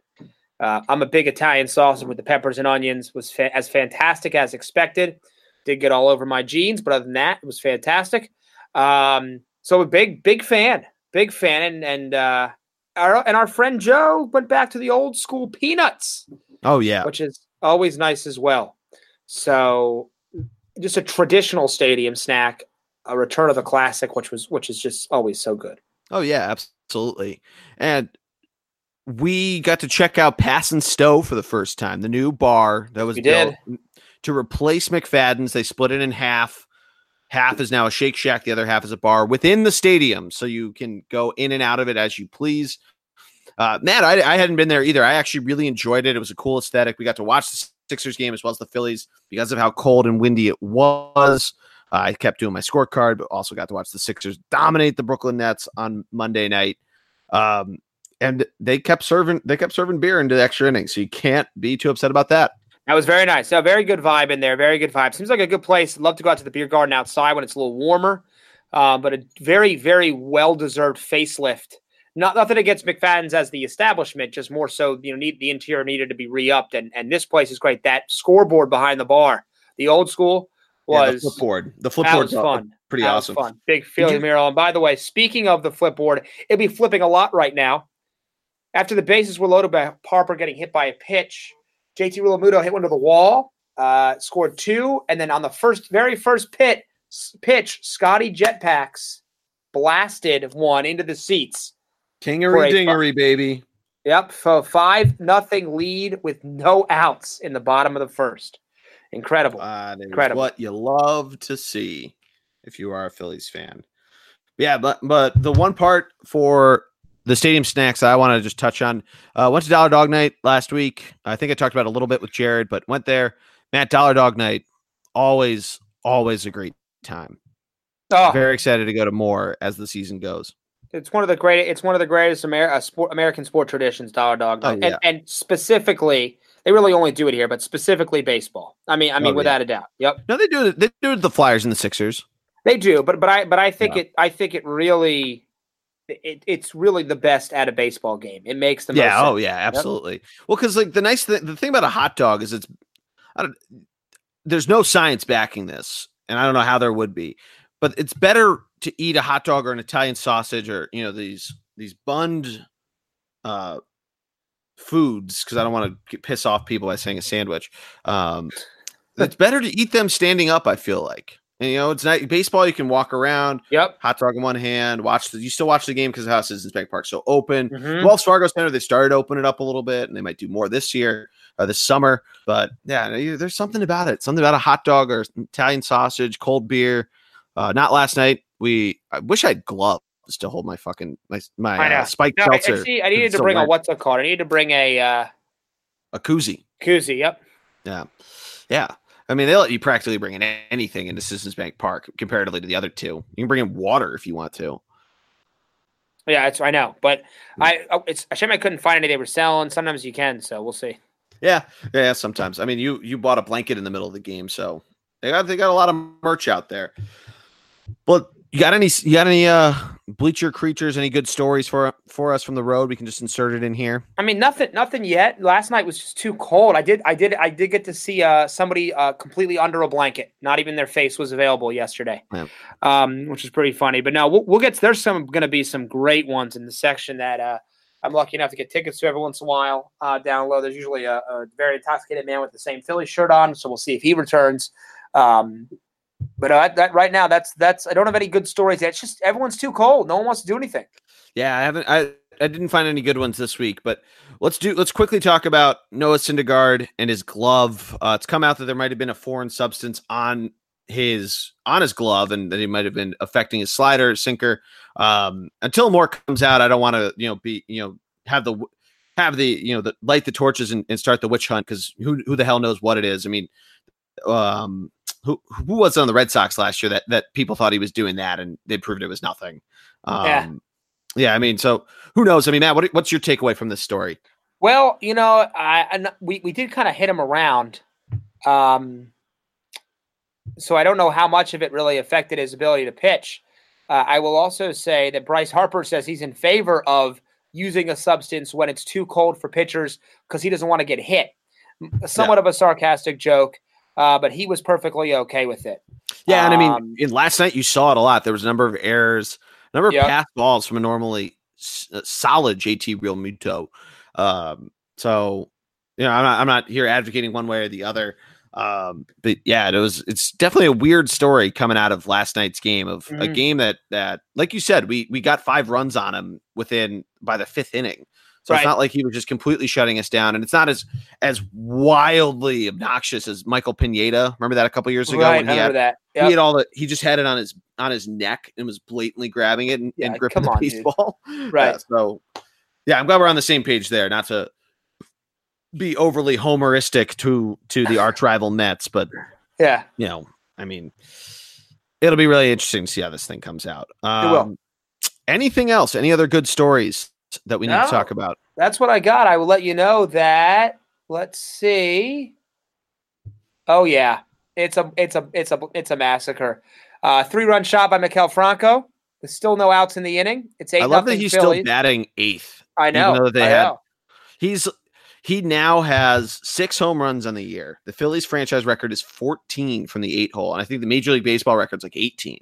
Uh, I'm a big Italian sausage with the peppers and onions. Was fa- as fantastic as expected. Did get all over my jeans, but other than that, it was fantastic. Um, so a big, big fan, big fan, and and uh, our and our friend Joe went back to the old school peanuts
Oh yeah,
which is always nice as well. So, just a traditional stadium snack, a return of the classic, which was which is just always so good.
Oh yeah, absolutely. And we got to check out Pass and Stow for the first time, the new bar that was
We
built to replace McFadden's. They split it in half. Half is now a Shake Shack, the other half is a bar within the stadium, so you can go in and out of it as you please. Uh, Matt, I, I hadn't been there either. I actually really enjoyed it. It was a cool aesthetic. We got to watch the Sixers game as well as the Phillies because of how cold and windy it was. Uh, I kept doing my scorecard, but also got to watch the Sixers dominate the Brooklyn Nets on Monday night. Um, and they kept serving they kept serving beer into the extra innings, so you can't be too upset about that.
That was very nice. So very good vibe in there. Very good vibe. Seems like a good place. Love to go out to the beer garden outside when it's a little warmer. Uh, but a very, very well deserved facelift. Not nothing against McFadden's as the establishment, just more so you know need the interior needed to be re-upped, and and this place is great. That scoreboard behind the bar, the old school
Yeah, the flipboard. The
that
flipboard
was fun.
pretty
That
awesome.
Was fun. Big
you-
mural. And by the way, speaking of the flipboard, it'll be flipping a lot right now. After the bases were loaded by Harper getting hit by a pitch, JT Realmuto hit one to the wall, uh, scored two, and then on the first, very first pit pitch, Scotty Jetpacks blasted one into the seats.
Kingery dingery, baby.
Yep, a five nothing lead with no outs in the bottom of the first. Incredible.
Is
Incredible.
what you love to see if you are a Phillies fan. Yeah, but but the one part for the stadium snacks I want to just touch on. Uh, went to Dollar Dog Night last week. I think I talked about it a little bit with Jared, but went there. Matt Dollar Dog Night, always always a great time.
oh,
Very excited to go to more as the season goes.
It's one of the great. It's one of the greatest Amer- uh, sport, American sport traditions. Dollar Dog
Oh, yeah.
and, and specifically, they really only do it here, but specifically baseball. I mean, I mean,
Oh,
without a doubt. Yep.
No, they do. They do The Flyers and the Sixers.
They do, but but I but I think
Yeah.
it I think it really it, it's really the best at a baseball game. It makes the most
yeah. Oh
sense.
yeah. Absolutely. Well, because like the nice thing, the thing about a hot dog is it's, I don't. There's no science backing this, and I don't know how there would be, but it's better to eat a hot dog or an Italian sausage or you know these these bunned, uh, foods because I don't want to piss off people by saying a sandwich. Um, it's better to eat them standing up. I feel like. And, you know, it's not baseball. You can walk around,
Yep.
hot dog in one hand, watch the. You still watch the game because the house is in Bank Park, so open.
Mhm.
Wells Fargo Center, they started opening it up a little bit, and they might do more this year, uh, this summer. But yeah, there's something about it. Something about a hot dog or Italian sausage, cold beer. Uh, not last night. We. I wish I had gloves to hold my fucking my my
I know.
uh, spiked
No, I, I see. I needed to bring a what's it called? I needed to bring a uh,
a koozie.
koozie. Yep.
Yeah, yeah. I mean, they let you practically bring in anything into Citizens Bank Park comparatively to the other two. You can bring in water if you want to.
Yeah, it's I know, but
Hmm.
I oh, it's a shame I couldn't find any they were selling. Sometimes you can, so we'll see.
Yeah, yeah. Sometimes. I mean, you you bought a blanket in the middle of the game, so they got they got a lot of merch out there. But you got any you got any uh bleacher creatures? Any good stories for for us from the road? We can just insert it in here.
I mean, nothing, nothing yet. Last night was just too cold. I did, I did, I did get to see uh, somebody uh, completely under a blanket. Not even their face was available yesterday,
Yeah.
um, which is pretty funny. But no, we'll, we'll get. There's some going to be some great ones in the section that uh, I'm lucky enough to get tickets to every once in a while. Uh, down low, there's usually a, a very intoxicated man with the same Philly shirt on, so we'll see if he returns. Um, but uh, that right now, that's that's. I don't have any good stories. It's just everyone's too cold. No one wants to do anything.
Yeah, I haven't. I I didn't find any good ones this week, but let's do. Let's quickly talk about Noah Syndergaard and his glove. Uh, it's come out that there might have been a foreign substance on his on his glove, and that he might have been affecting his slider, sinker. Um, until more comes out, I don't want to you know be you know have the have the you know the light the torches and, and start the witch hunt because who who the hell knows what it is? I mean, um, who who was on the Red Sox last year that that people thought he was doing that and they proved it was nothing. Um,
Yeah.
yeah, I mean, so who knows? I mean, Matt, what, what's your takeaway from this story?
Well, you know, I, I we we did kind of hit him around, um, so I don't know how much of it really affected his ability to pitch. Uh, I will also say that Bryce Harper says he's in favor of using a substance when it's too cold for pitchers because he doesn't want to get hit. Somewhat of a sarcastic joke, uh, but he was perfectly okay with it.
Yeah, and I mean,
Um,
in last night you saw it a lot. There was a number of errors, a number of
Yep.
pass balls from a normally s- solid JT Realmuto. Um, so you know, I'm not, I'm not here advocating one way or the other. Um, but yeah, it was it's definitely a weird story coming out of last night's game of a
Mhm.
game that that like you said, we we got five runs on him within by the fifth inning. So
Right.
it's not like he was just completely shutting us down, and it's not as as wildly obnoxious as Michael Pineda. Remember that a couple years ago
right,
when he
remember
had
that.
he had all the he just had it on his on his neck and was blatantly grabbing it and,
Yeah,
and gripping the
on, dude.
baseball.
Right.
Yeah, so yeah, I'm glad we're on the same page there. Not to be overly homeristic to to the arch rival Mets, but
Yeah.
you know, I mean, it'll be really interesting to see how this thing comes out. Um,
will.
Anything else? Any other good stories that we need
No.
to talk about?
That's what I got. I will let you know that. Let's see. Oh yeah, it's a it's a it's a it's a massacre. Uh, three run shot by Maikel Franco. There's still no outs in the inning. It's eight.
I love that he's
Phillies.
still batting eighth.
I know.
they
I
had-
know.
He's he now has six home runs on the year. The Phillies franchise record is 14 from the eight hole, and I think the Major League Baseball record's like 18.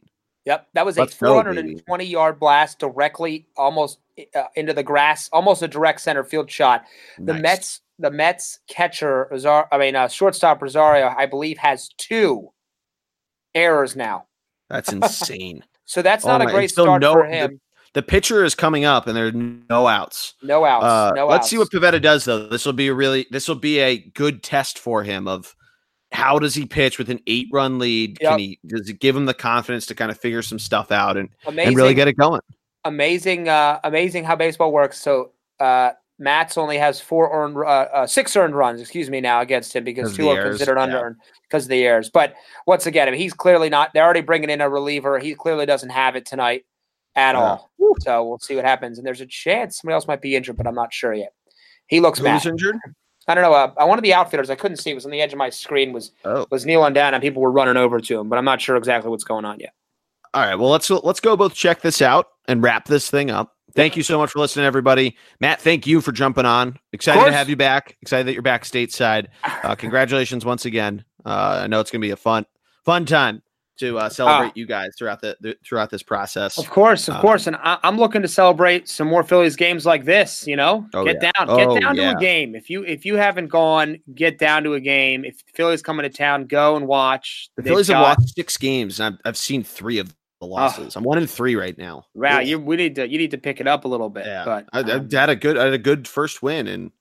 Yep, that was a
Let's go,
420 yard blast directly almost uh, into the grass, almost a direct center field shot. The
Nice.
Mets, the Mets catcher, Rosario, I mean, uh, shortstop Rosario, I believe, has two errors now.
That's insane.
So that's
Oh
not a great start
no-
for
the-
him.
the pitcher is coming up, and there are no outs.
No outs.
Uh,
no
let's
outs.
see what Pivetta does, though. This will be a really this will be a good test for him of how does he pitch with an eight run lead?
Yep.
Can he does it give him the confidence to kind of figure some stuff out and,
amazing,
and really get it going?
amazing, uh, amazing how baseball works. So uh, Matz only has four earned, uh, uh, six earned runs, excuse me, now against him because two are
errors,
considered
yeah.
under earned because of the errors. But once again, I mean, he's clearly not. They're already bringing in a reliever. He clearly doesn't have it tonight at
Yeah.
all. So we'll see what happens. And there's a chance somebody else might be injured, but I'm not sure yet. He looks
Who's
bad.
injured?
I don't know. Uh, one of the outfielders I couldn't see it was on the edge of my screen was
Oh,
was kneeling down and people were running over to him, but I'm not sure exactly what's going on yet.
all right. Well, let's let's go both check this out and wrap this thing up. Thank you so much for listening, everybody. Matt, thank you for jumping on. Excited to have you back. Excited that you're back stateside. Uh, congratulations once again. Uh, I know it's going to be a fun, fun time to uh, celebrate uh, you guys throughout the, the, throughout this process.
Of course, of uh, course, and I, am looking to celebrate some more Phillies games like this. You know, oh, get yeah. down, get oh, down yeah. to a game. If you if you haven't gone, get down to a game. If Phillies coming to town, go and watch.
The Phillies got, have watched six games, and I've, I've seen three of the losses. I'm one in three right now.
Wow, you we need to you need to pick it up a little bit. Yeah, but
I, um, I had a good I had a good first win, and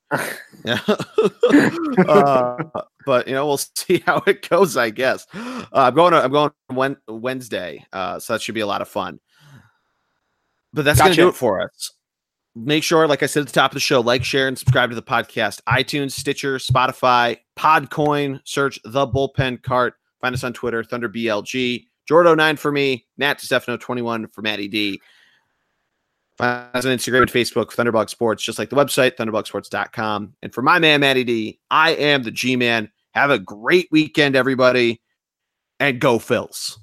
yeah. uh, but you know we'll see how it goes. I guess uh, I'm going. To, I'm going Wednesday, uh, so that should be a lot of fun. But that's gotcha. going to do it for us. Make sure, like I said at the top of the show, like, share, and subscribe to the podcast. iTunes, Stitcher, Spotify, Podcoin. Search the Bullpen Cart. Find us on Twitter, Thunder BLG. Jordo9 for me, Nat Stefano21 for Matty D. Us on Instagram and Facebook, Thunderbug Sports, just like the website, thunderbugsports.com. And for my man, Matty D, I am the G Man. Have a great weekend, everybody, and go Phils.